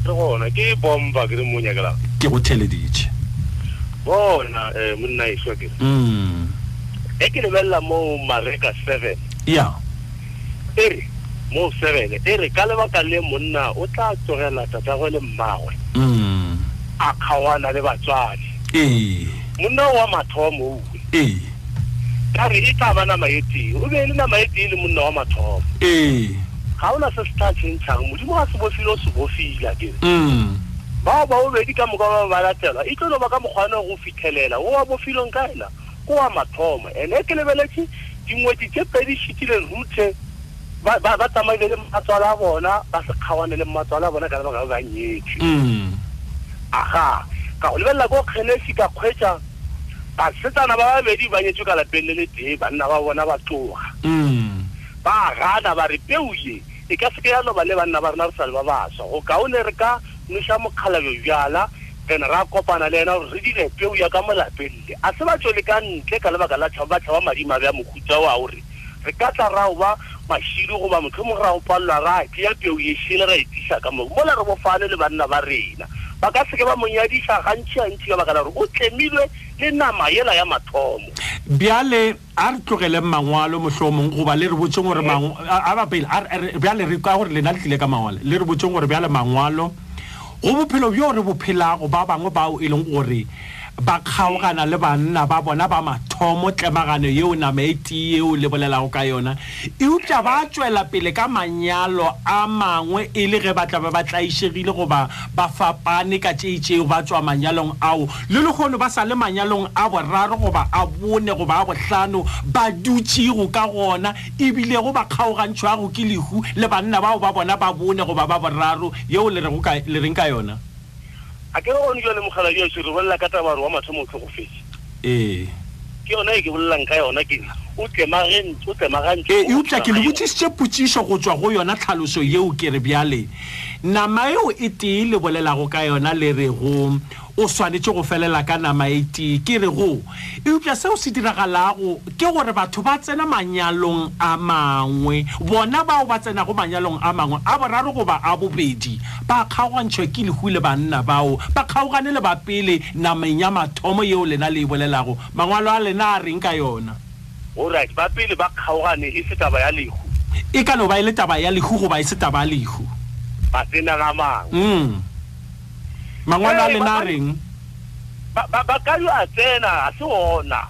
Re gona, ke bomba ke re mo nyakelang. Ke go theleditše. Bona, eh, monna e swa ke. mm. e ke lebelela moo mareka seven ya e re moo seven e re ka lebaka le monna o tla tsogela tatagwe le mmagwe mm. a kgawana le batswadi ee monna wa mathomo uwe ee ka re e tla ba nama e tee o be e le nama e tee le monna wa mathomo ee ga o na se se tla tshentšhang modimo ga se bofile o se bofila ke mm. bao ba bobedi ka moka ba ba latelwa e tlo no ba ka mokgwane go Thelela, wo wa bofelong ka ela, ko wa mathomo. And e ke lebeletše, dingwetši tše pedi šitile Ruthe, ba, ba, ba tsamaile le mmatswala a bona, ba se kgawane le mmatswala a bona ka lebaka ba nyetše. Mm. Aha, ka go lebelela ko Genesi ka kgwetša, basetsana ba babedi ba nyetšwe ka lapeng le le tee, banna ba bona ba tloga. Mm. Ba gana, ba re peu ye, e ka se ke ya no ba le banna ba rena re sa le ba baswa. Go kaone re ka nweša mokgalabjo bjala, then ra kopana le yena gore re dire peu ya ka mo lapeng le. A se ba tšwele ka ntle ka lebaka la tšhaba, ba tšhaba madimabe a mohuta wo a gore re ka tla ra o ba maširu goba mohlomongwe ra o palelwa ra tšea peu ye šele ra e tliša ka moka. Mola re bofane le banna ba rena. Ba ka se ke ba mo nyadiša gantšigantši ka baka la gore o tlemilwe le nama yela ya mathomo. Bjale a re tlogele mangwalo mohlomong goba le re botseng gore a bapele bjale re kwa gore lena le tlile ka mangwalo le re botseng gore bjale mangwalo go bophelo bjo re bophelago ba bangwe bao e leng gore ba kgaogana le banna ba bona ba mathomo tlemagano yeo nama e tee yeo le bolelago ka yona Eupša ba tšwela pele ka manyalo a mangwe e le ge ba tla be ba tlaišegile goba ba fapane ka tše itšego ba tšwa manyalong ao, le lehono ba sa le manyalong a boraro goba a bone goba a bohlano ba dutšego ka gona e bilego ba kgaogantšhwago ke lehu le banna bao ba bona ba bone goba ba boraro. Yeo le rego ka, le reng ka yona? A ke re gone jwale mokgalabje wa šo re bolela ka taba gore wa mathomo o tlhokofetše? Ee. Ke yona e ke bolelang ka yona ke o tlemagentše o tlemagantše. Ee, eupša ke le botšišitše potšišo go tšwa go yona tlhalošo yeo ke re bjale nama eo e tee le bolelago ka yona le rego o swanetše go felela ka nama e tee ke rego Eupša seo se diragalago ke gore batho ba tsena manyalong a mangwe. Bona bao ba tsenago manyalong a mangwe a boraro goba a bobedi ba kgaogantšhwa ke lehu le banna bao ba kgaogane le ba pele nameng ya mathomo yeo lena le e bolelago. Mangwalo a lena a reng ka yona? Orait, ba pele ba kgaogane e se taba ya lehu. E ka no ba e le taba ya lehu goba e se taba ya lehu. Ba tsenang a mangwe. Umm. mangwalo a lena a reng bakayo a tsena ga se ona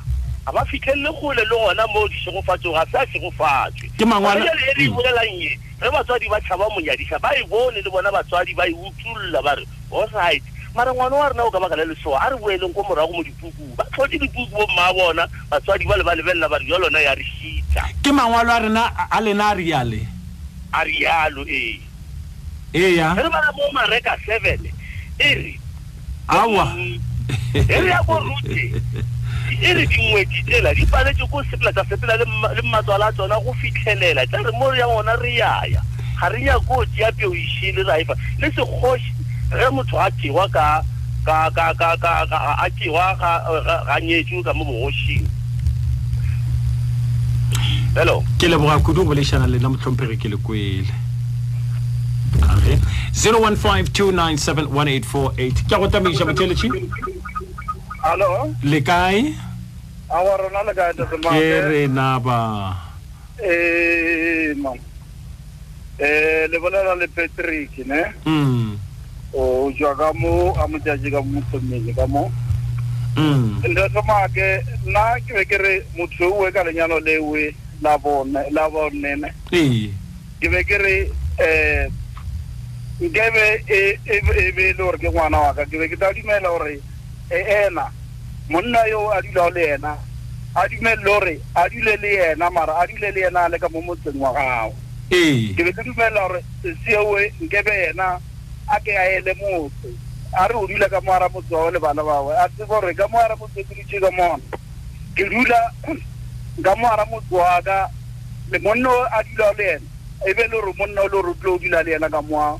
ga ba fitlhelele gole le gona mo disegofatsong ga se a segofatswe ke mangwalo e re bolelang ye re batswadi ba tšhaba monyadisa ba e bone le bona batswadi ba e utlolola ba re all right mara ngwana wa rena o ka baka le lesoa a re boeleng ko morago mo dipuku ba tlhoke dipuku bo mmaa bona batswadi ba le ba lebelela ba re yo lona ya re sita ke mangwalo a rena a lena a riale a rialo ee eya re bala mo mareka seven e re awa e re ya ko rute e re dingwedi tsela di paletse ko sepela tsa sepela le mmatswala a tsona go fitlhelela tsa re mo re ya gona re yaya ga re nyako tšea peo ishe le raifa le sekgoši ge motho a tšewa ka ka ka ka ka a tšewa ga nyetšwe ka mo bogošing hello ke leboga kudu go bolešana lena motlhomphege ke le kwele okay. 0152971848 ke a go tamaiša motheletši hello le kae awa rona le kae ke re naba ee eh le bolela le Patrick ne mm o jwa ka mo a motšatši ka mothomele ka mo mm nda thoma ke nna ke be ke re motho o ka lenyalo lewe la bone la bone ne ee ke be ke re eh nkebe e e e be e le gore ke ngwana wa ka ke be ke tla dumela gore Eena, monna yo a dulago le yena, a dumelele gore a dule le yena, mara a dule le yena a le ka mo motseng wa gago. Ee. Ke be ke dumelela gore seowe nkebe yena a ke a ele motse, a re o dula ka mo ara motse wa le bana ba gagwe, a tsebe gore ka mo ara motse ke dutše ka mona, ke dula ka mo ara motse wa ka, le monna o a dulago le yena, e be le gore monna o le gore o tlo dula le yena ka mo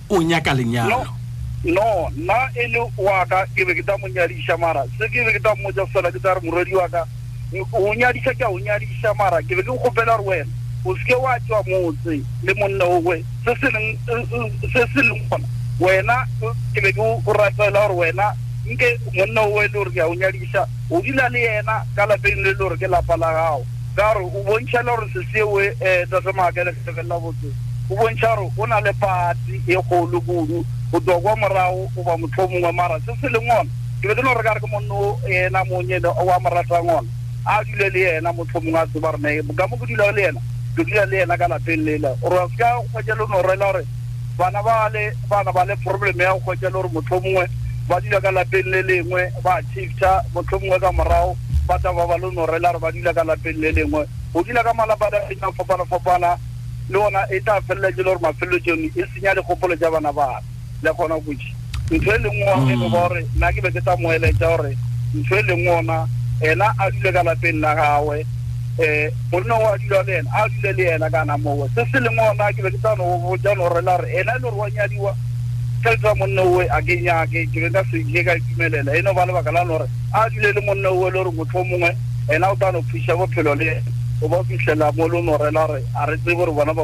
o nyaka lenyalo no nna e le wa ka ke be ke tla mo nyadiša mara se ke be ke tla mmotsa fela ke tla re morwedi wa ka o nyadiša ke a o nyadiša mara ke be ke kgopela gore wena o seke wa tswa motse le monna ogwe se se leng gona wena ke be ke o rapela gore wena nke monna ogwe e le gore ke a o nyadiša o dula le yena ka lapeng le le gore ke lapa la gago ka gore o bontšha le gore se seo um eh, tate maaka le sebelela botse o bontšha gore o na le pati e kgolo kudu go tswa kwa morago goba motlho mongwe mara se se leng ona ke be ke no re ka re ke monno ena monyene wa mo ratang ona a dule le yena motlho mongwe a tseba rena ka mo ke dula le yena ke dula le yena ka lapeng lela ore wa seka kgwetsa le no rela gore bana bale bana ba le problem ya go kgwetsa le gore motlho mongwe ba dula ka lapeng le lengwe ba shifta motlho mongwe ka morago ba tsa ba ba le norela gore ba dula ka lapeng le lengwe go dula ka malapa a a fapana-fapana le ona e tla felela ke le gore mafelelo tsone e senya dikgopolo tsa bana bana le kgona kotsi ntho e lengwe wa e goba gore nna ke be ke tsa moeletša gore ntho e lengwe ona ena a dule ka lapeng la gagwe um monna o a dula le ena a dule le ena kana mowe se se lengwe ona ke be ke tsano go botsa no rela gore ena e le gore wa nyadiwa tšhelete tsa monna oe a ke nyake ke be ka seke ka itumelela e no ba lebaka la gore a dule le monna oe le gore motlho mongwe ena o tano phuša bophelo le ena o ba fitlhela mo lo no rela gore a re tsebe gore bona ba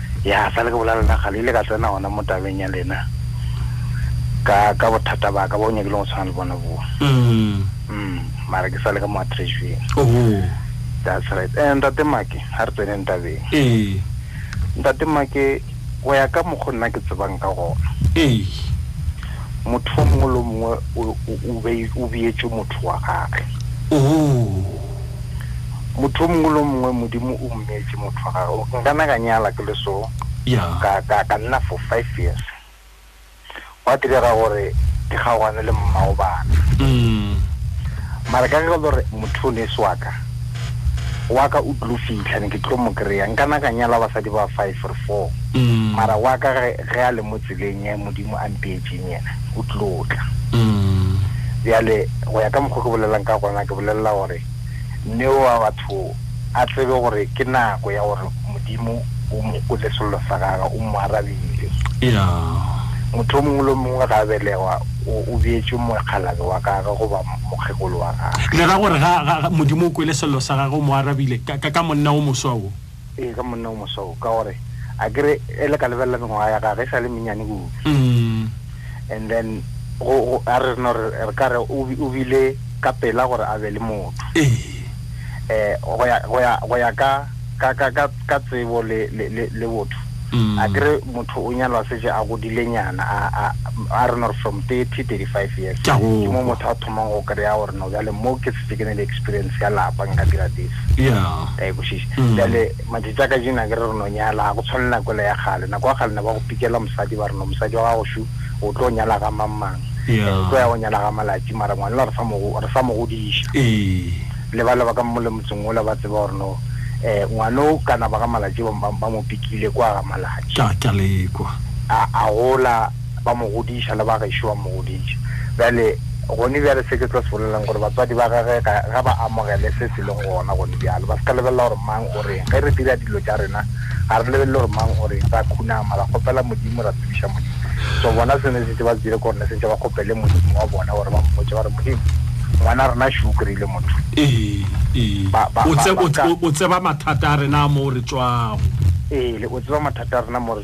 ya sa le ke bola lena gale ile ka tsena ona mo tabeng ya lena ka ka bothata ba ka bo nyake le go tshwana le bona bo mm. mm mara ke sa le ka mo attractshwe oh that's right eh ntate make ha re tsene ntabeng eh ntate make go ya ka mokgo nna ke tsebang ka gona eh motho mongwe le mongwe o beetswe motho wa gagwe oh motho o mongwe le o mongwe modimo o mmeetse motho wa gage nka na ka nyala ke le so ka nna for five years wa direga gore ke kgaogane le mmao bana mm. mara ka gelo gore motho o ne se waka waka o tlo fitlha ne ke tlo mo kry-a nka na ka nyala basadi ba five or four mm. mara waka ge a le mo tseleng ya modimo a mpeetse modimo yena o tlotla mm. bjale go ya ka mokgwa ke bolelang ka gona ke bolelela gore mme wa batho a tsebe gore ke nako ya gore modimo o lesollo sa gaga o mo arabile motho o mongwe le mongwe ga a belegwa o beetswe mokgalabe wa kaga goba mokgekolo wa gage le ra gore modimo o kwele sello sa gage o mo arabile ka monna o moswa o ee ka monna o moswa ka gore a kere e le ka lebelela mengwaga ya gage e sa le menyane kudu mm. and then a re no re ka re o bile ka pela gore a be le motho eh go ya go ya go ya ka ka ka ka ka tsebo le le le botho mm. a kere motho o nyalwa setse a godile nyana a a re nor from 30 35 years ke mo motho a thomang go kry-a gore no jale mo ke se ke ne le experience ya lapa nka dira this yeah ka e kwešiša mm. jale matsatsi a ka jena ke re re no nyala ga go tshwane nako le ya gale nako ya gale ne ba go pikela mosadi ba reno mosadi wa gago shu o tlo nyala ga mang mang o tlo ya go nyala ga malatsi mara ngwane la re sa mo godiša ee. le ba leba ka mo le motseng o le ba tseba gore no eh ngwano kana ba ga malatsi ba mo pikile kwa ga malatsi ka ka le kwa a a hola ba mo godiša le ba gešo ba mo godiša bjale gone bjale se ke tlo se bolelang gore batswadi ba gage ga ba amogele se se leng gona gone bjale ba se ka lebelela gore mang o reng ge re dira dilo tša rena ga re lebelele gore mang o reng ra khunama ra kgopela modimo ra tsebiša modimo so bona sene setse ba dire gore ne sentse ba kgopele modimo wa bona gore ba mmotse ba re modimo ngwana rena shu kry-ile motho ee, ee. o tseba mathata a rena mo re tswago ee o tseba mathata a rena mo re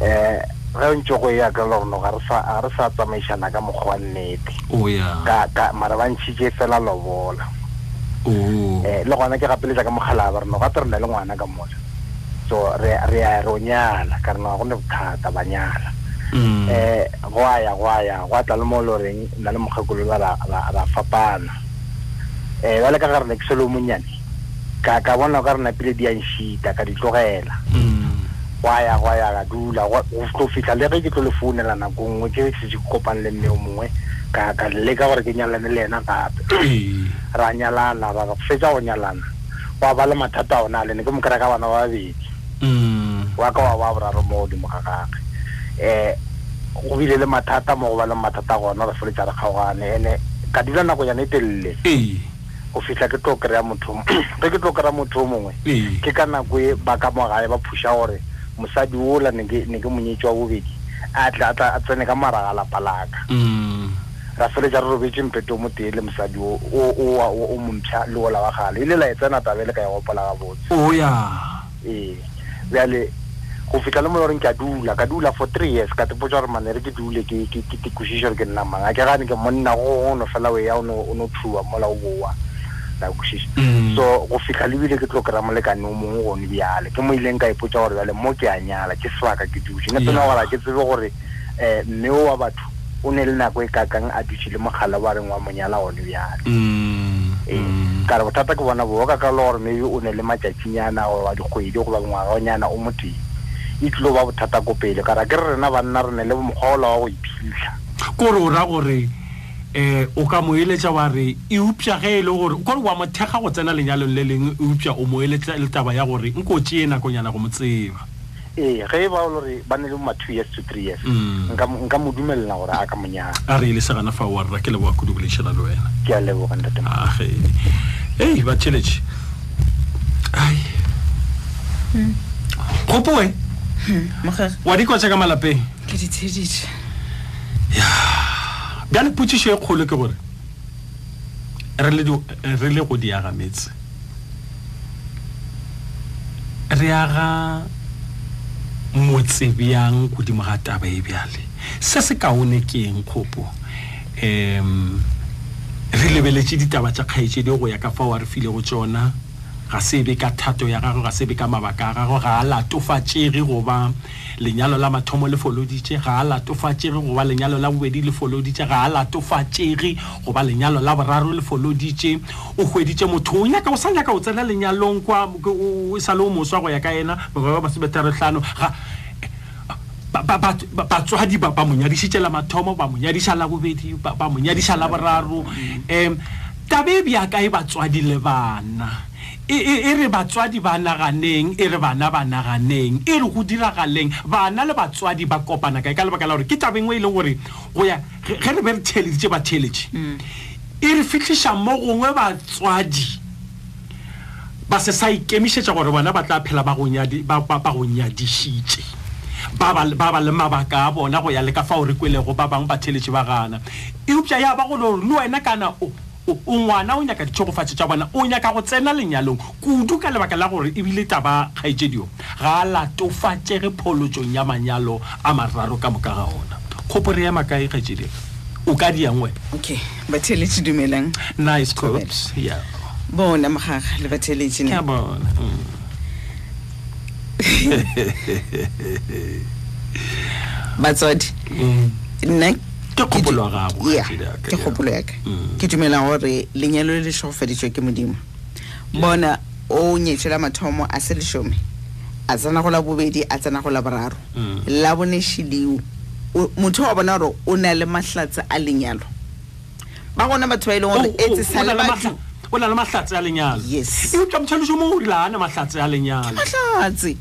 eh ge o ntse go ya ka le gore ga re sa ga re sa tsamaišana ka mokgwa wa nnete o ya ka ka mara ba ntšhitše fela lobola o eh le gona ke gapeletša ka mogala ba rena gape re na le ngwana ka mola so re re ya re o nyala ka rena go ne bothata ba nyala mm eh go a ya go a ya go a tla le mo e le goreng na le mokgekolo ba ra ra- ra fapana eh bjale ka ga re ne ke selo monyane ka ka bona o ka re napile di a nšita ka di tlogela gwa ya gwa ya ka dula go tlo fitlha le ge ke tlo le founela nako nngwe ke se se kopane le mme o mongwe ka ka leka gore ke nyalane le yena gape ra nyalana ra go fetsa go nyalana wa ba le mathata ona le ne ke mo kry-a ka bana ba babedi mm. wa ka wa ba boraro mo godimo ga gage um go bile le mathata mo go ba leng mathata gona re foletsa re kgaogane ene ka dula nako yane e telele go fihla ke tlo kry-a motho ge ke tlo kry-a motho o mongwe ee. ke ka nako e ba ka mogae ba phuša gore mosadi ola ne ke monyetso wa bobedi a tla a tsene ka maraga lapa laka mm. ra feletsa re robetse mpete o motee le mosadi o o mompšha le ola wa gale ile la e tsena tabele ka e gopola gabotse oh, ee bjale go fihla le mo goreng ke a dula ka dula for three years ka tepotsa gore mane re ke dule ke kwešiše gore ke nna mang a ke gane ke monna go no fela o ya o no thuwa mola o bowa la kwešiše mm. so go fihla lebile ke tlo kry-a molekane o mongwe gone bjale ke mo ileng ka ipotsa gore bjale mo ke a nyala ke sebaka ke duse ne pena gore a ke tsebe gore um mme o wa batho o ne le nako e kakang a dutše le mogala wa reng wa monyala gone bjale mm, ee mm. ka re bothata ke bona bo ka ka le gore maybe o ne le matšatšinyana goba dikgwedi goba ngwaganyana o motee e tlilo ba bothata ko pele ka ra ke re rena banna re ne le mokgwaola wa go iphitlha kore o ra gore eh o ka mo eletsa wa re e upša ge e le gore kore wa mothekga go tsena lenyalong le lengwe e upša o mo eletsa le taba ya gore nko tšee nakonyana go mo tseba ee ge e bao gore ba ne le ma two years to three years mm. nka mo dumelela gore a ka monyana a re e le segana fa wa rra ke leboga kudu bolešela le wena ke a leboga ntate age ei ba tšheletše ai hmm. gopoe hmm, wa dikwa tša ka malapeng ke ditsheditše ya bjale potsišo e kgolo ke gore re le re le go diaga metse re aga motse bjang godimo ga taba e bjale se se kaone ke eng kgopo um re lebeletše ditaba tša kgaetšedi go ya ka fa wa re file go tsona ga se be ka thato ya gagwe ga se be ka mabaka a gagwe ga a latofatšege goba lenyalo la mathomo le foloditše ga a latofatšege goba lenyalo la bobedi le foloditše ga a latofatšege goba lenyalo la boraro le foloditše o hweditše motho o nyaka o sa nyaka o tsena lenyalong kwa o sa le o moswa go ya ka yena baba ba masometherotlhano ga batswadi ba ba monyadišitše la mathomo ba monyadiša la bobedi ba monyadiša la boraro um tabe e bjakae batswadi le bana E, e, e re batswadi ba naganeng e re bana ba naganeng e re go diragaleng bana le batswadi ba kopana kae ka lebaka la gore ke taba engwe e leng gore go ya ge ge re be re theeleditse batheeletše mm. e re fitlhiša mo gongwe batswadi ba se sa ikemišetša gore bona ba tla phela ba go nyadi- ba- ba- ba go nyadišitše ba ba ba ba le mabaka a bona go ya le ka fao re kwelego ba bangwe batheeletše ba gana eupša ya ba go le gore le wena kana o O, o ngwana o nyaka ditšhegofatšo tša bona, o nyaka go tsena lenyalong, kudu ka lebaka la gore e bile taba kgaetšedio ga a latofatšege pholotšong ya manyalo a mararo ka moka ga ona. Kgopo re ema kae kgaetšedio? O ka diang wena? Okay, batheeletši dumelang. Nice corps, yeah. Bona mogaga le batheeletši ne. Ke a bona. Mm. Batswadi. Mm. Nna Ke kgopolo ya gago, yeah, kgaetšedi ya ka, ke yeah. kgopolo ya ka. mm. ke dumela gore lenyalo le le tlhogofaditswe ke modimo bona o nyetswe la mathomo a se lesome a tsena go la bobedi a tsena go la boraro mm. la bone šilio motho wa bona gore o na le mahlatse a lenyalo ba gona batho ba e leng gore oh, oh, etse sale batho o na le mahlatse a lenyalo yes e utlwa motšhaloso mo o rile a ne mahlatse a lenyalo mahlatse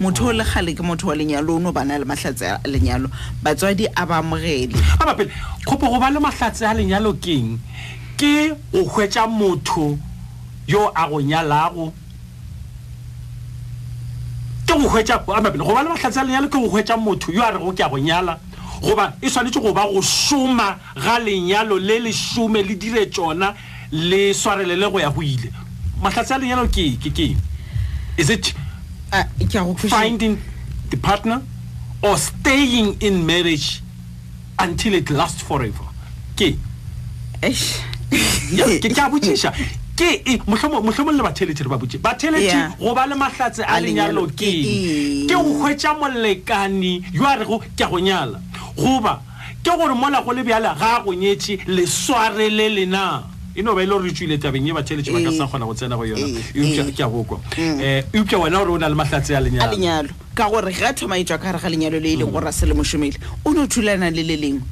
motho o le gale ke motho wa lenyalo o no bana le mahlatse a lenyalo batswadi a ba amogele a bapele kgopo go ba le mahlatse a lenyalo keng ke go hwetša motho yo a go nyalago ke go hwetša a bapele go ba le mahlatse a lenyalo ke go hwetša motho yo a rego ke a go nyala goba e swanetše go ba go šoma ga lenyalo le lešome le dire tšona le swarelele go ya go ile mahlatse a lenyalo ke ke ke is it Ah, ke a go kwešiša. finding the partner or staying in marriage until it lasts forever ke Eish. Ya, ke ke a botšiša ke e- mohlomong mohlomong le batheletši re ba botše batheletši Yeah. go ba le mahlatse a A lenyalo lenyalo ke ke eng? ke go hwetša molekani yo a rego ke a go nyala goba ke gore mola go le bjala ga a go nyetše lesware le lena e no ba e le gore re tswile tabeng e batheletše ba ka sa kgona go tsena go yona eupša ke a bokwa um eupša wena gore o na le mahlatse a lenyalo lenyalo ka gore ge a thoma e tswa ka gare ga lenyalo le e leng gore a se le mošomele o no thulana le le lengwe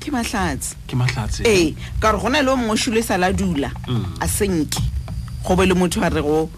ke mahlatse ke mahlatse ee ka gore go na le o mongwe šulo e sa la dula a senke go be le motho a re go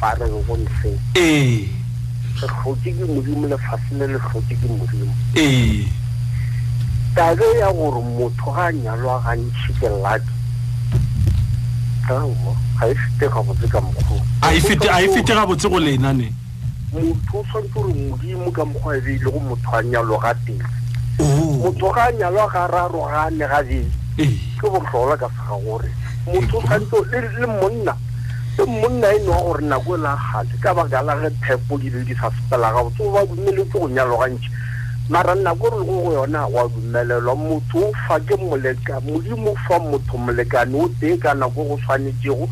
fa re go ntseng ee re hlotse ke modimo lefase le le hlotse ke modimo ee tabe ya gore motho ga a nyalwa gantšhi ke laki aowa ga e fete gabotse ka mokgwa a e fete a e fete gabotse go lena ne motho o tshwanetse gore modimo ka mokgwa e beile go motho a nyalwa ga teng oh. motho ga a nyalwa ga raro ga a ne gabedi ee. ke botlhola ka sega gore motho o tshwanetse le monna e monna e ne wa gore nako e la gale ka baka la ge phepo di le di sa sepela ga botse ba dumeletse go nyalo gantši mara nako re lego go yona wa dumelelwa motho o fa ke moleka modimo fa motho molekane o tee ka nako go tshwanetšego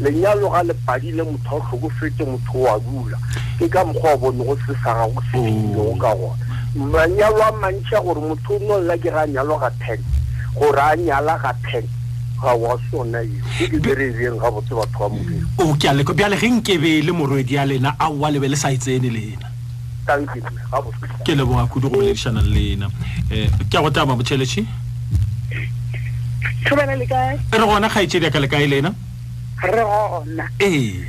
lenyalo ga le padile motho a tlhokofetse motho wa dula ke ka mokgwa wa bone go se sa gago se fiilego ka gona manyalo a mantšha gore motho o nnolela ke ga a nyalo ga ten gore a nyala ga ten ga wa sona yo e ke bere e bjeng ga botse batho ba modimo o ke a leko bjale ge nkebe le morwedi ya lena a wa lebe le sa e tsene lena ke leboga kudu go boledišanang le ena um eh, ke a go taba botšheletšhe re gona kgaetšedi ya ka lekae lena re gona ee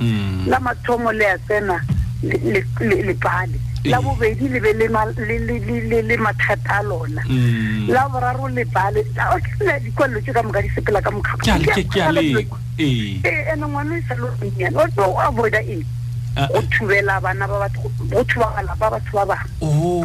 mm. la mathomo le ya tsena lepale la bobedi le be le mathata a lona mm. la boraro lepale dikwalelo tse ka moka di sepela ka mokgakgaee ee, ene ngwana e sa lonyane o tlo avoida eng ah. go thubela bana go thuba malapa batho ba bangwe oh.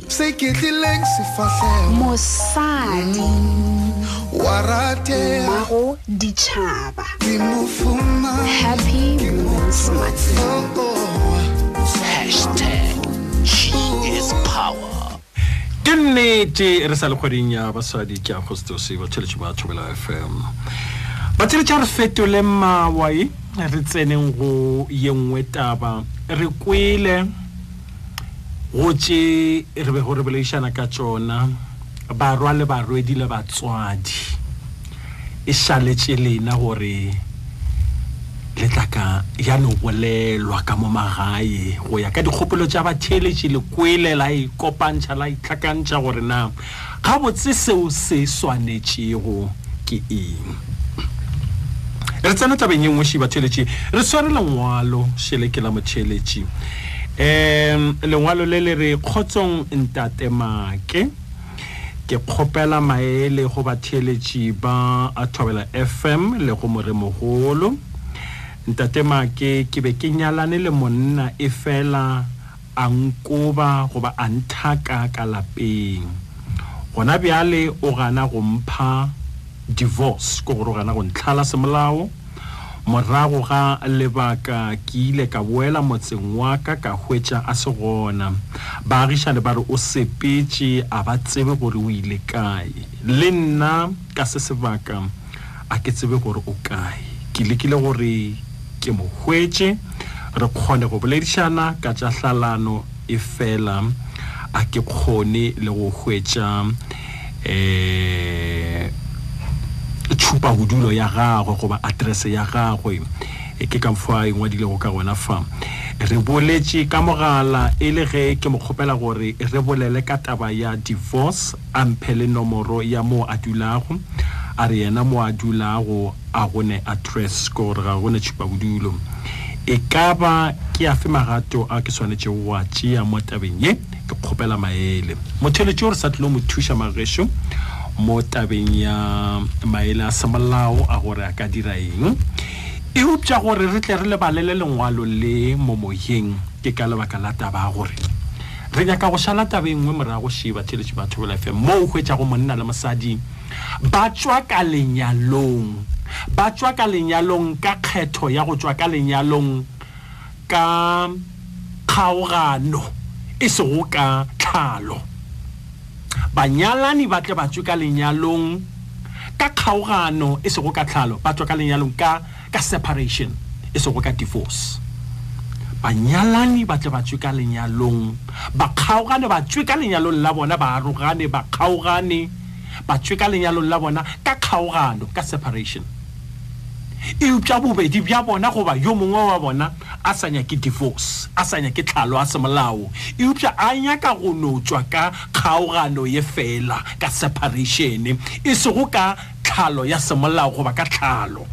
se ke tlileng sefahlego mosadi wa rate mago ditšhaba ke mofuma happy women's month hashtag she is power ke nnete re sa le kgweding ya basadi ke agostose batheletše ba thobela fm batheletša re fetole mawai re tseneng go ye nngwe taba re kwele go tše re bego re boledišana ka tšona barwa le barwedi le batswadi e šaletše lena gore le tlaka ya no bolelwa ka mo magae go ya ka dikgopolo tša batheeletši le kwele la ikopantšha la itlhakantšha gore na Gabotse seo se swanetšego ke eng? Re tsena tabeng e nngwe šiba theletše. Re swere lengwalo šele ke la motheletši. Um lengwalo le le re kgotsong ntate make ke kgopela maele go batheeletši ba a thobela fm le go moremogolo ntate make ke be ke nyalane le monna e fela A nkoba goba a nthaka ka lapeng. Gona bjale o gana go mpha divorce, ke gore o gana go ntlhala semolao. Morago ga lebaka ke ile ka boela motseng wa ka ka hwetša a se gona. Baagišane ba re o sepetše, a ba tsebe gore o ile kae. Le nna ka se sebaka a ke tsebe gore o kae ke lekile gore ke mo hwetše re kgone go boledišana ka tša hlalano e fela a ke kgone le go hwetša um eh, tšhupa bodulo ya gagwe goba aterese ya gagwe e ke ka mfo a engwadilego ka gona fa re boletše ka mogala e le ge ke mo kgopela gore re bolele ka taba ya divorce a mphe le nomoro ya moo a dulago a re yena mo a dulago a gone address ko gore ga gone tšhupabodulo e ka ba ke a fe magato a ke swanetšego go a tšea mo tabeng ye ke kgopela maele motheletši gore sa tlilo mo thuša magešo mo tabeng ya maele a semolao a gore a ka dira eng e upša gore re tle re lebalele lengwalo le mo moyeng ke ka lebaka la taba gore re nyaka go šala taba e nngwe morago šee batheletši ba thobela fm moo o hwetšago monna le mosadi ba tswa ka lenyalong ba tswa ka lenyalong ka kgetho ya go tswa ka lenyalong ka kgaogano e sego ka tlhalo banyalani ba tle ba tswe ka lenyalong ka kgaogano e sego ka tlhalo ba tswa ka lenyalong ka ka separation e sego ka divorce banyalani ba tle ba tswe ka lenyalong ba kgaogane ba tswe ka lenyalong la bona ba arogane ba kgaogane ba tswe ka lenyalong la bona ka kgaogano ka separation eupša bobedi bja bona goba yo mongwe wa bona a sa nyake divorce a sa nyake tlhalo a semolao eupša a nyaka go no tswa ka kgaogano ye fela ka separation e sego ka tlhalo ya semolao goba ka tlhalo.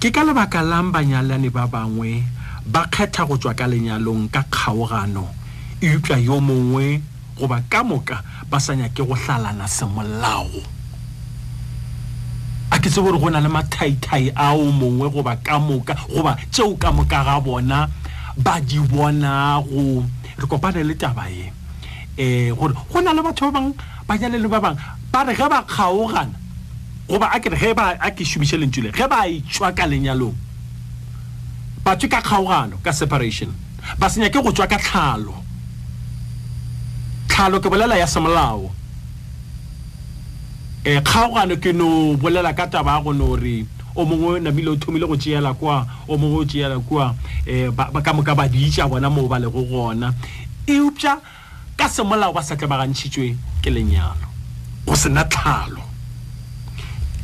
Ke ka lebaka lang banyalani ba bangwe ba kgetha go tšwa ka lenyalong ka kgaogano eupša yo mongwe goba ka moka ba sa nyake go hlalana semolao? A ke tsebe gore go na le mathaithai ao mongwe goba ka moka goba tšeo ka moka ga bona ba di bonago. Re kopane le taba ye. ee gore go na le batho ba bangwe banyalelo ba bangwe ba re ge ba kgaogana goba a kere ge ba a ke šomiše lentšu le ge ba etswa ka lenyalong batho ka kgaogano ka separation ba senya ke go tswa ka tlhalo tlhalo ke bolela ya semolao um kgaogano ke no bolela ka taba ya go no re o mongwe namile o thomile go tšeela kwa o mongwe o tšeela kua um ka moka ba diitša bona moo ba lego gona eupša ka semolao ba sa tlebagantšhitšwe ke lenyalo go sena tlhalo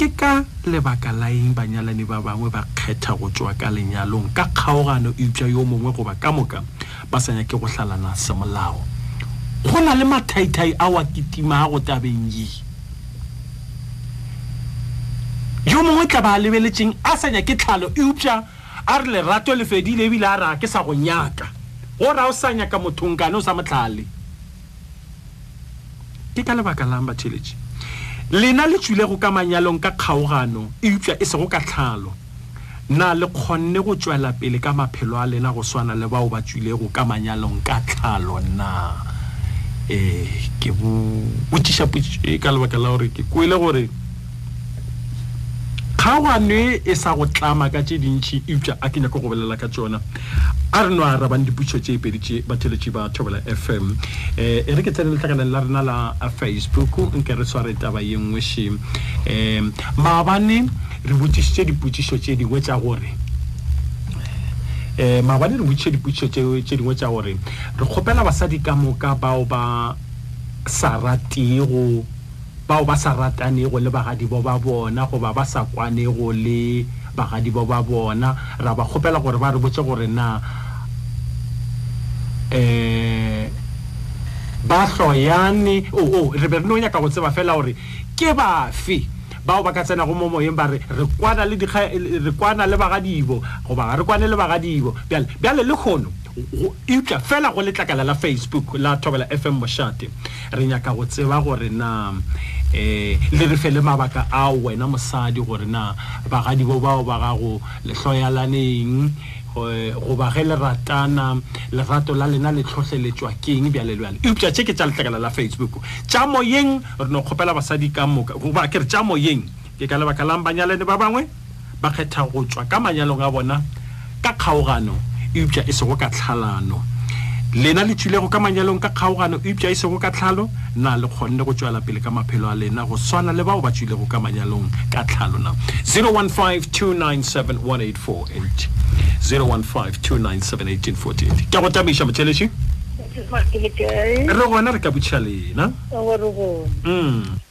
ke ka lebaka la eng banyalani ba bangwe ba kgetha go tšwa ka lenyalong ka kgaogano eupša yo mongwe goba ka moka ba sa nyake go hlalana semolao go na le mathaithai a wa kitima go tabeng ye yo mongwe tla ba a lebeletseng a sa nyake tlhalo eupša A re lerato le fedile ebile a re a ke sa go nyaka. Go ra o sa nyaka mothonkane o sa motlhale. Ke ka lebaka lang batheletši lena le tšwilego ka manyalong ka kgaogano eupša e sego ka tlhalo? Na le kgonne go tšwela pele ka maphelo a lena go swana le bao ba tšwilego ka manyalong ka tlhalo na? Eh, ke botšiša potšišo e ka lebaka la gore ke kwele gore kgaogano e e sa go tlama ka tše dintši eupša a ke nyako go bolela ka tšona a re no arabang dipušo tše pedi tše batheletši ba thobela fm um e re ke tsene letlakaneng la rena la facebook nke re sware taba ye nngwe še um eh, maabane re botšišitše diputsišo tše dingwe tša gore um maabane re botšiše diputsišo tše dingwe tša gore re kgopela basadi ka moka bao ba sa ratego bao ba sa ratanego le bagadibo ba bona goba ba sa kwanego le bagadibo ba bona ra ba kgopela gore ba re botse gore na um ba hloyane o oh, oh, re be re no nyaka go tseba fela gore ke bafe bao ba ka tsenago mo moyeng ba re re kwana le re kwana le bagadibo goba ga re kwane le bagadibo bjale bjale le kgono eupša fela go letlakala la facebook la thobela fm mošate re nyaka go tseba gore na um le re fe le mabaka ao wena mosadi gore na bagadibo bao ba gago lehloyalaneng eh, goba ge le ratana lerato la lena le tlhohleletšwa keng bjale bjale eupša tše ke tša letlakala la facebook tša moyeng re no kgopela basadi ka moka goba ke re tša moyeng ke ka lebaka lang banyalane ba bangwe ba kgetha go tšwa ka manyalong a bona ka kgaogano eupša e sego ka tlhalano lena le tšwilego ka manyalong ka kgaogano eupša e sego ka tlhalo na le kgonne go tšwela pele ka maphelo a lena go swana le bao ba tšwilego ka manyalong ka tlhalo na 0152971848 0152971848 ke go tamiša motšheletši re gona re ka butšha lena mm.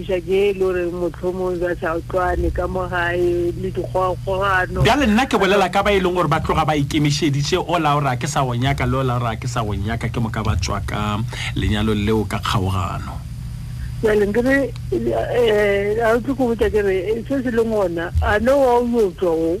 iša ke e le gore motlhomong ba sa utlwane ka mo gae le dikgogano bjale nna ke bolela ka ba e leng gore ba tloga ba ikemišeditše o laora ke sa go nyaka le o laora ke sa go nyaka ke moka ba tswa ka lenyalo leo ka kgaogano bjale nkere um a o tlo ko botsa ke re se se leng ona a ne wa o yo tswa o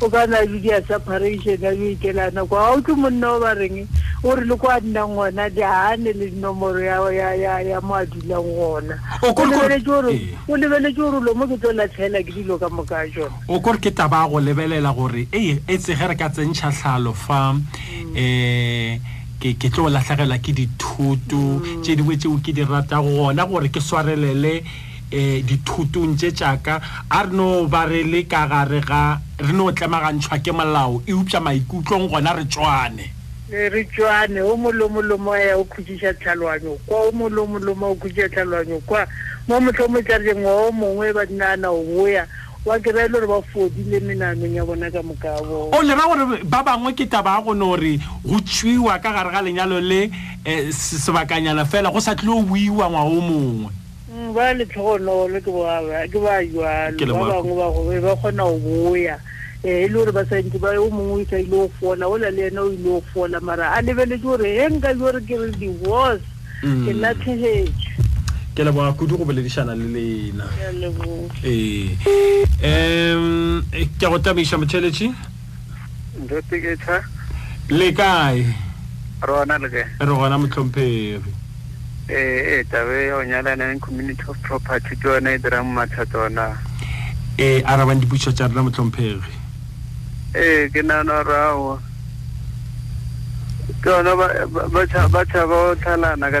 o ka na le dia separation ya yo ikelana kwa ga o tlo monna o ba reng o re le kwa nnang gona di ga ne le dinomoro ya mo a dulang gona o lebeletse gore lo mo ke tlo latlhela ke dilo ka moka jone o kore ke taba go lebelela gore e e tsege re ka tsentšha tlhalo fa um ke ke tlo latlhegelwa ke dithoto mm. tše dingwe tšeo ke di rata gona gore ke swarelele eh, dithutong tše tšaka a re no ba re le ka gare ga re no tlemagantšhwa ke molao eupša maikutlong gona re tšwane eh, re tšwane o molomolomo a ya o khutšiša tlhaloganyo kwa o molomolomo o khutšiša tlhaloganyo kwa mo motlho mo tšarjeng wa o mongwe ba dinana o boya wa kry-a e le gore ba fodile menanong ya bona ka mokabo o lera gore ba bangwe ke taba ya gone gore go tšwiwa ka gare ga lenyalo le um sebakanyana fela go sa tlile o buiwa ngwago mongwe Mm, ba le tlhogonolo ke ba ke ba jwalo ba bangwe ba go ba kgona go boya eh, e le gore ba sa ntse ba o mongwe o sa ile go fola o la le ena o ile go fola mara a lebeletse gore e nka jore ke re divorce mm. ke latlhegetse ke leboga kudu go boledišana le lena ee um ke go tamiša motšheletši Ntate Ketšha. Le kae? Rona le kae? Re gona motlhomphegi. Ee, tabe ya go nyalaneng community of property ke yone e dirang mathata ona. Ee, arabang dipušo tša rena motlhomphegi. Ee, ke nana rago. Ke yone ba tšhaba go tlhalana ka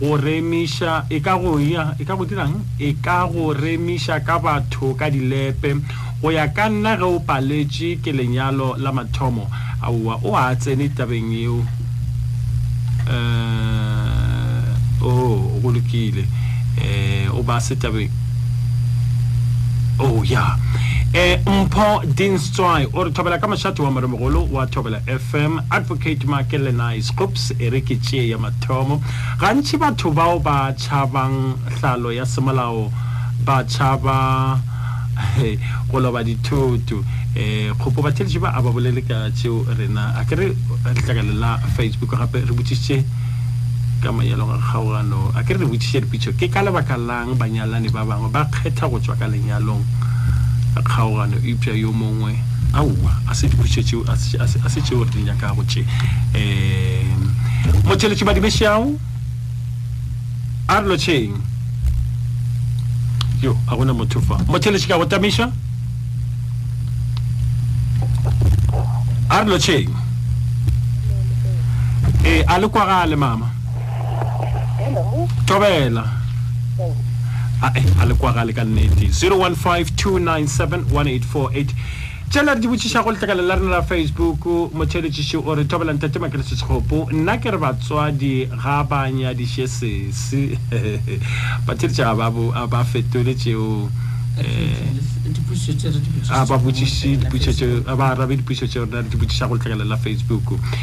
go remiša e ka go ya e ka go dirang e ka go remiša ka batho ka dilepe go ya ka nna ge o paletše ke lenyalo la mathomo aowa o a tsene tabeng yeo um o go lokile um o ba se tabeng oh ya eh mpho dinstswai o re thobela ka mošate wa moremogolo wa thobela fm advocate makelenice cops e re ke tšee ya thomo gantši batho bao ba tšhabang hlalo ya semolao ba tšhaba go loba dithoto um eh, kgopo batheletši ba a ba bolele ka tšeo rena a ke re letlakale la facebook gape re botšišitše ka mayelo ga kgaogano a ke re re botšišitše dipitšo ke ka lebaka la Bjang banyalani ba bangwe ba kgetha go tšwa ka lenyalong ka kgaogano eupša yo mongwe aowa a se dipotšišo tšeo a se tšeo re di nyakago tše um motšheletši badibešao a re lotšheng yo a gona motho fa motšheletši ka go tamiša a re lotšheng ee a le kwagale mama tobela ae a le kwa ga le ka nnete 0152971848 tšela di botšišago letlakala la rena la facebook motšheletšiši o re thobelang tate makelese sekgopo nna ke re batswadi ga ba nyadiše sese batšheletša ba fetole tšeo ba arabe dipušo tšeo rena di botšišago letlakala la facebook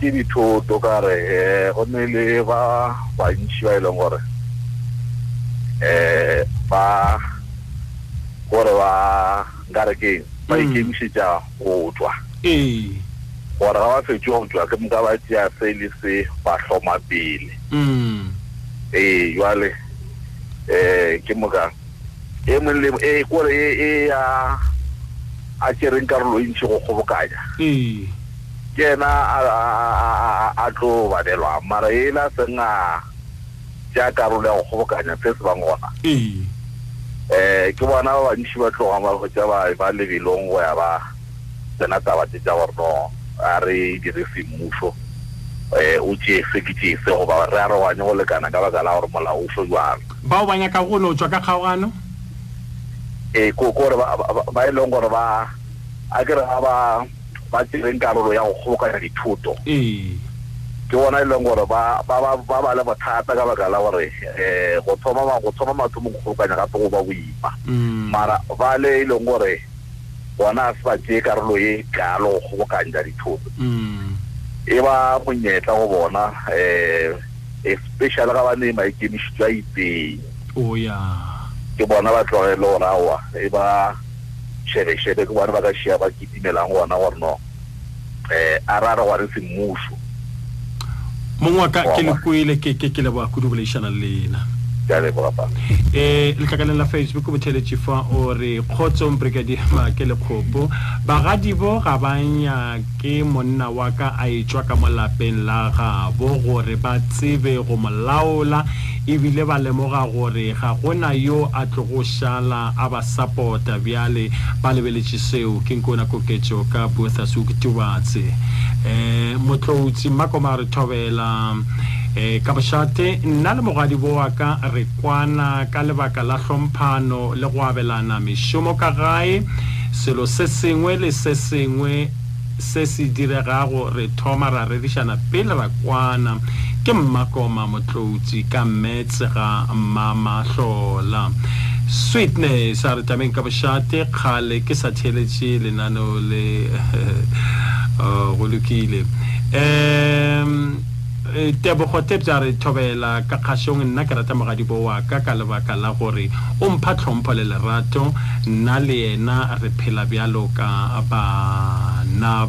ke dithoto ka re eh, go ne le ba bantši ba e leng gore eh ba gore ba nka re keng ba mm. ikemišetša go tswa ee. gore ga ba fetse go tswa ke moka ba tšea se le se ba hloma pele mm. ee jale um ke moka e mongwe le e kore e, e ya a tšereng karolo e ntšhi go kgobokanya ee. ke ena a tlo balelwang mara e la seng a ja karolo ya go kgobokanya se se bang gona um ke bona ba bantšhi ba tloga ba gotsa ba lebelong go ya ba tsena taba tse tsa gore no a re direseng mmuso um o tšese ke tšese goba re aroganye go lekana ka baka la gore molao o fo jalo bao ba nyakago go no tšwa ka kgaogano ee ko gore ba e leng gore ba a ke re ga ba ba tsereng karolo ya go kgobokanya dithuto ee ke bona e leng gore ba ba ba le bothata ka baka la gore um go thoma go thoma matho mo go kgobokanya gape go ba boima mm. mara ba le e leng gore bona a se ba tseye karolo e kalo go kgobokanya dithuto mm. e ba monyetla go bona um especially ga ba ne maikemišitšo a itseng o ya ke bona ba tlogele gore awa e ba šebešebe ke bona ba ka šia ba kitimelang gona gore no um a ra re gore semmušo mongwe wa ka ke le kwele ke ke ke leboga kudu boledišana le lena ke a leboga pa eh letlakaleng la facebook botheletše fa o re kgotsong brigadier maake lekgopo bagadibo ga ba nya ke monna wa ka a etšwa ka mo lapeng la gabo gore ba tsebe go mo laola ebile ba lemoga gore ga gona yo a tlogo šala a ba sapota bjale ba lebeletše seo ke nkona koketšo ka bothas o ketobatse um eh, motloutsi mmakoma re thobela um ka bošate nna le mogadi bo wa ka re kwana ka lebaka la hlomphano le go abelana mešomo ka gae Selo se sengwe le se sengwe se se diregago re thoma ra rerišana pele ra kwana. Ke mmakoma Motloutši ka mme Tsega Mmamahlola. Sweetness a re tabeng ka bošate kgale ke sa theeletše lenaneo le. Oh, go lokile. Um, Eh, tebogo tebja re thobela ka kgašong nna ke rata mogadibo wa ka ka lebaka la gore o mpha tlhompho le lerato nna le yena re phela bjalo ka bana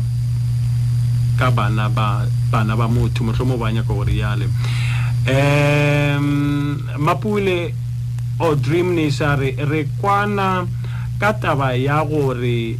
ka bana ba bana ba motho motlho mo ba nyaka gore yale um mapule o dream ne sa re re kwana ka taba ya gore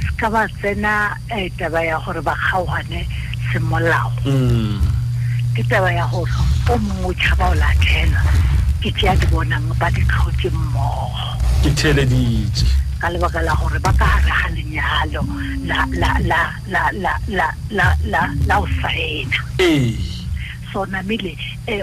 se ka ba tsena eh, taba ya gore ba kgaogane semolao mm. ke taba ya gore o mongwe o tšhaba o latlhelwa ke tše a di bonang ba di tlhotse mmogo ke theleditše ka lebaka la gore ba ka gare ga lenyalo la o saena ee so namile um eh,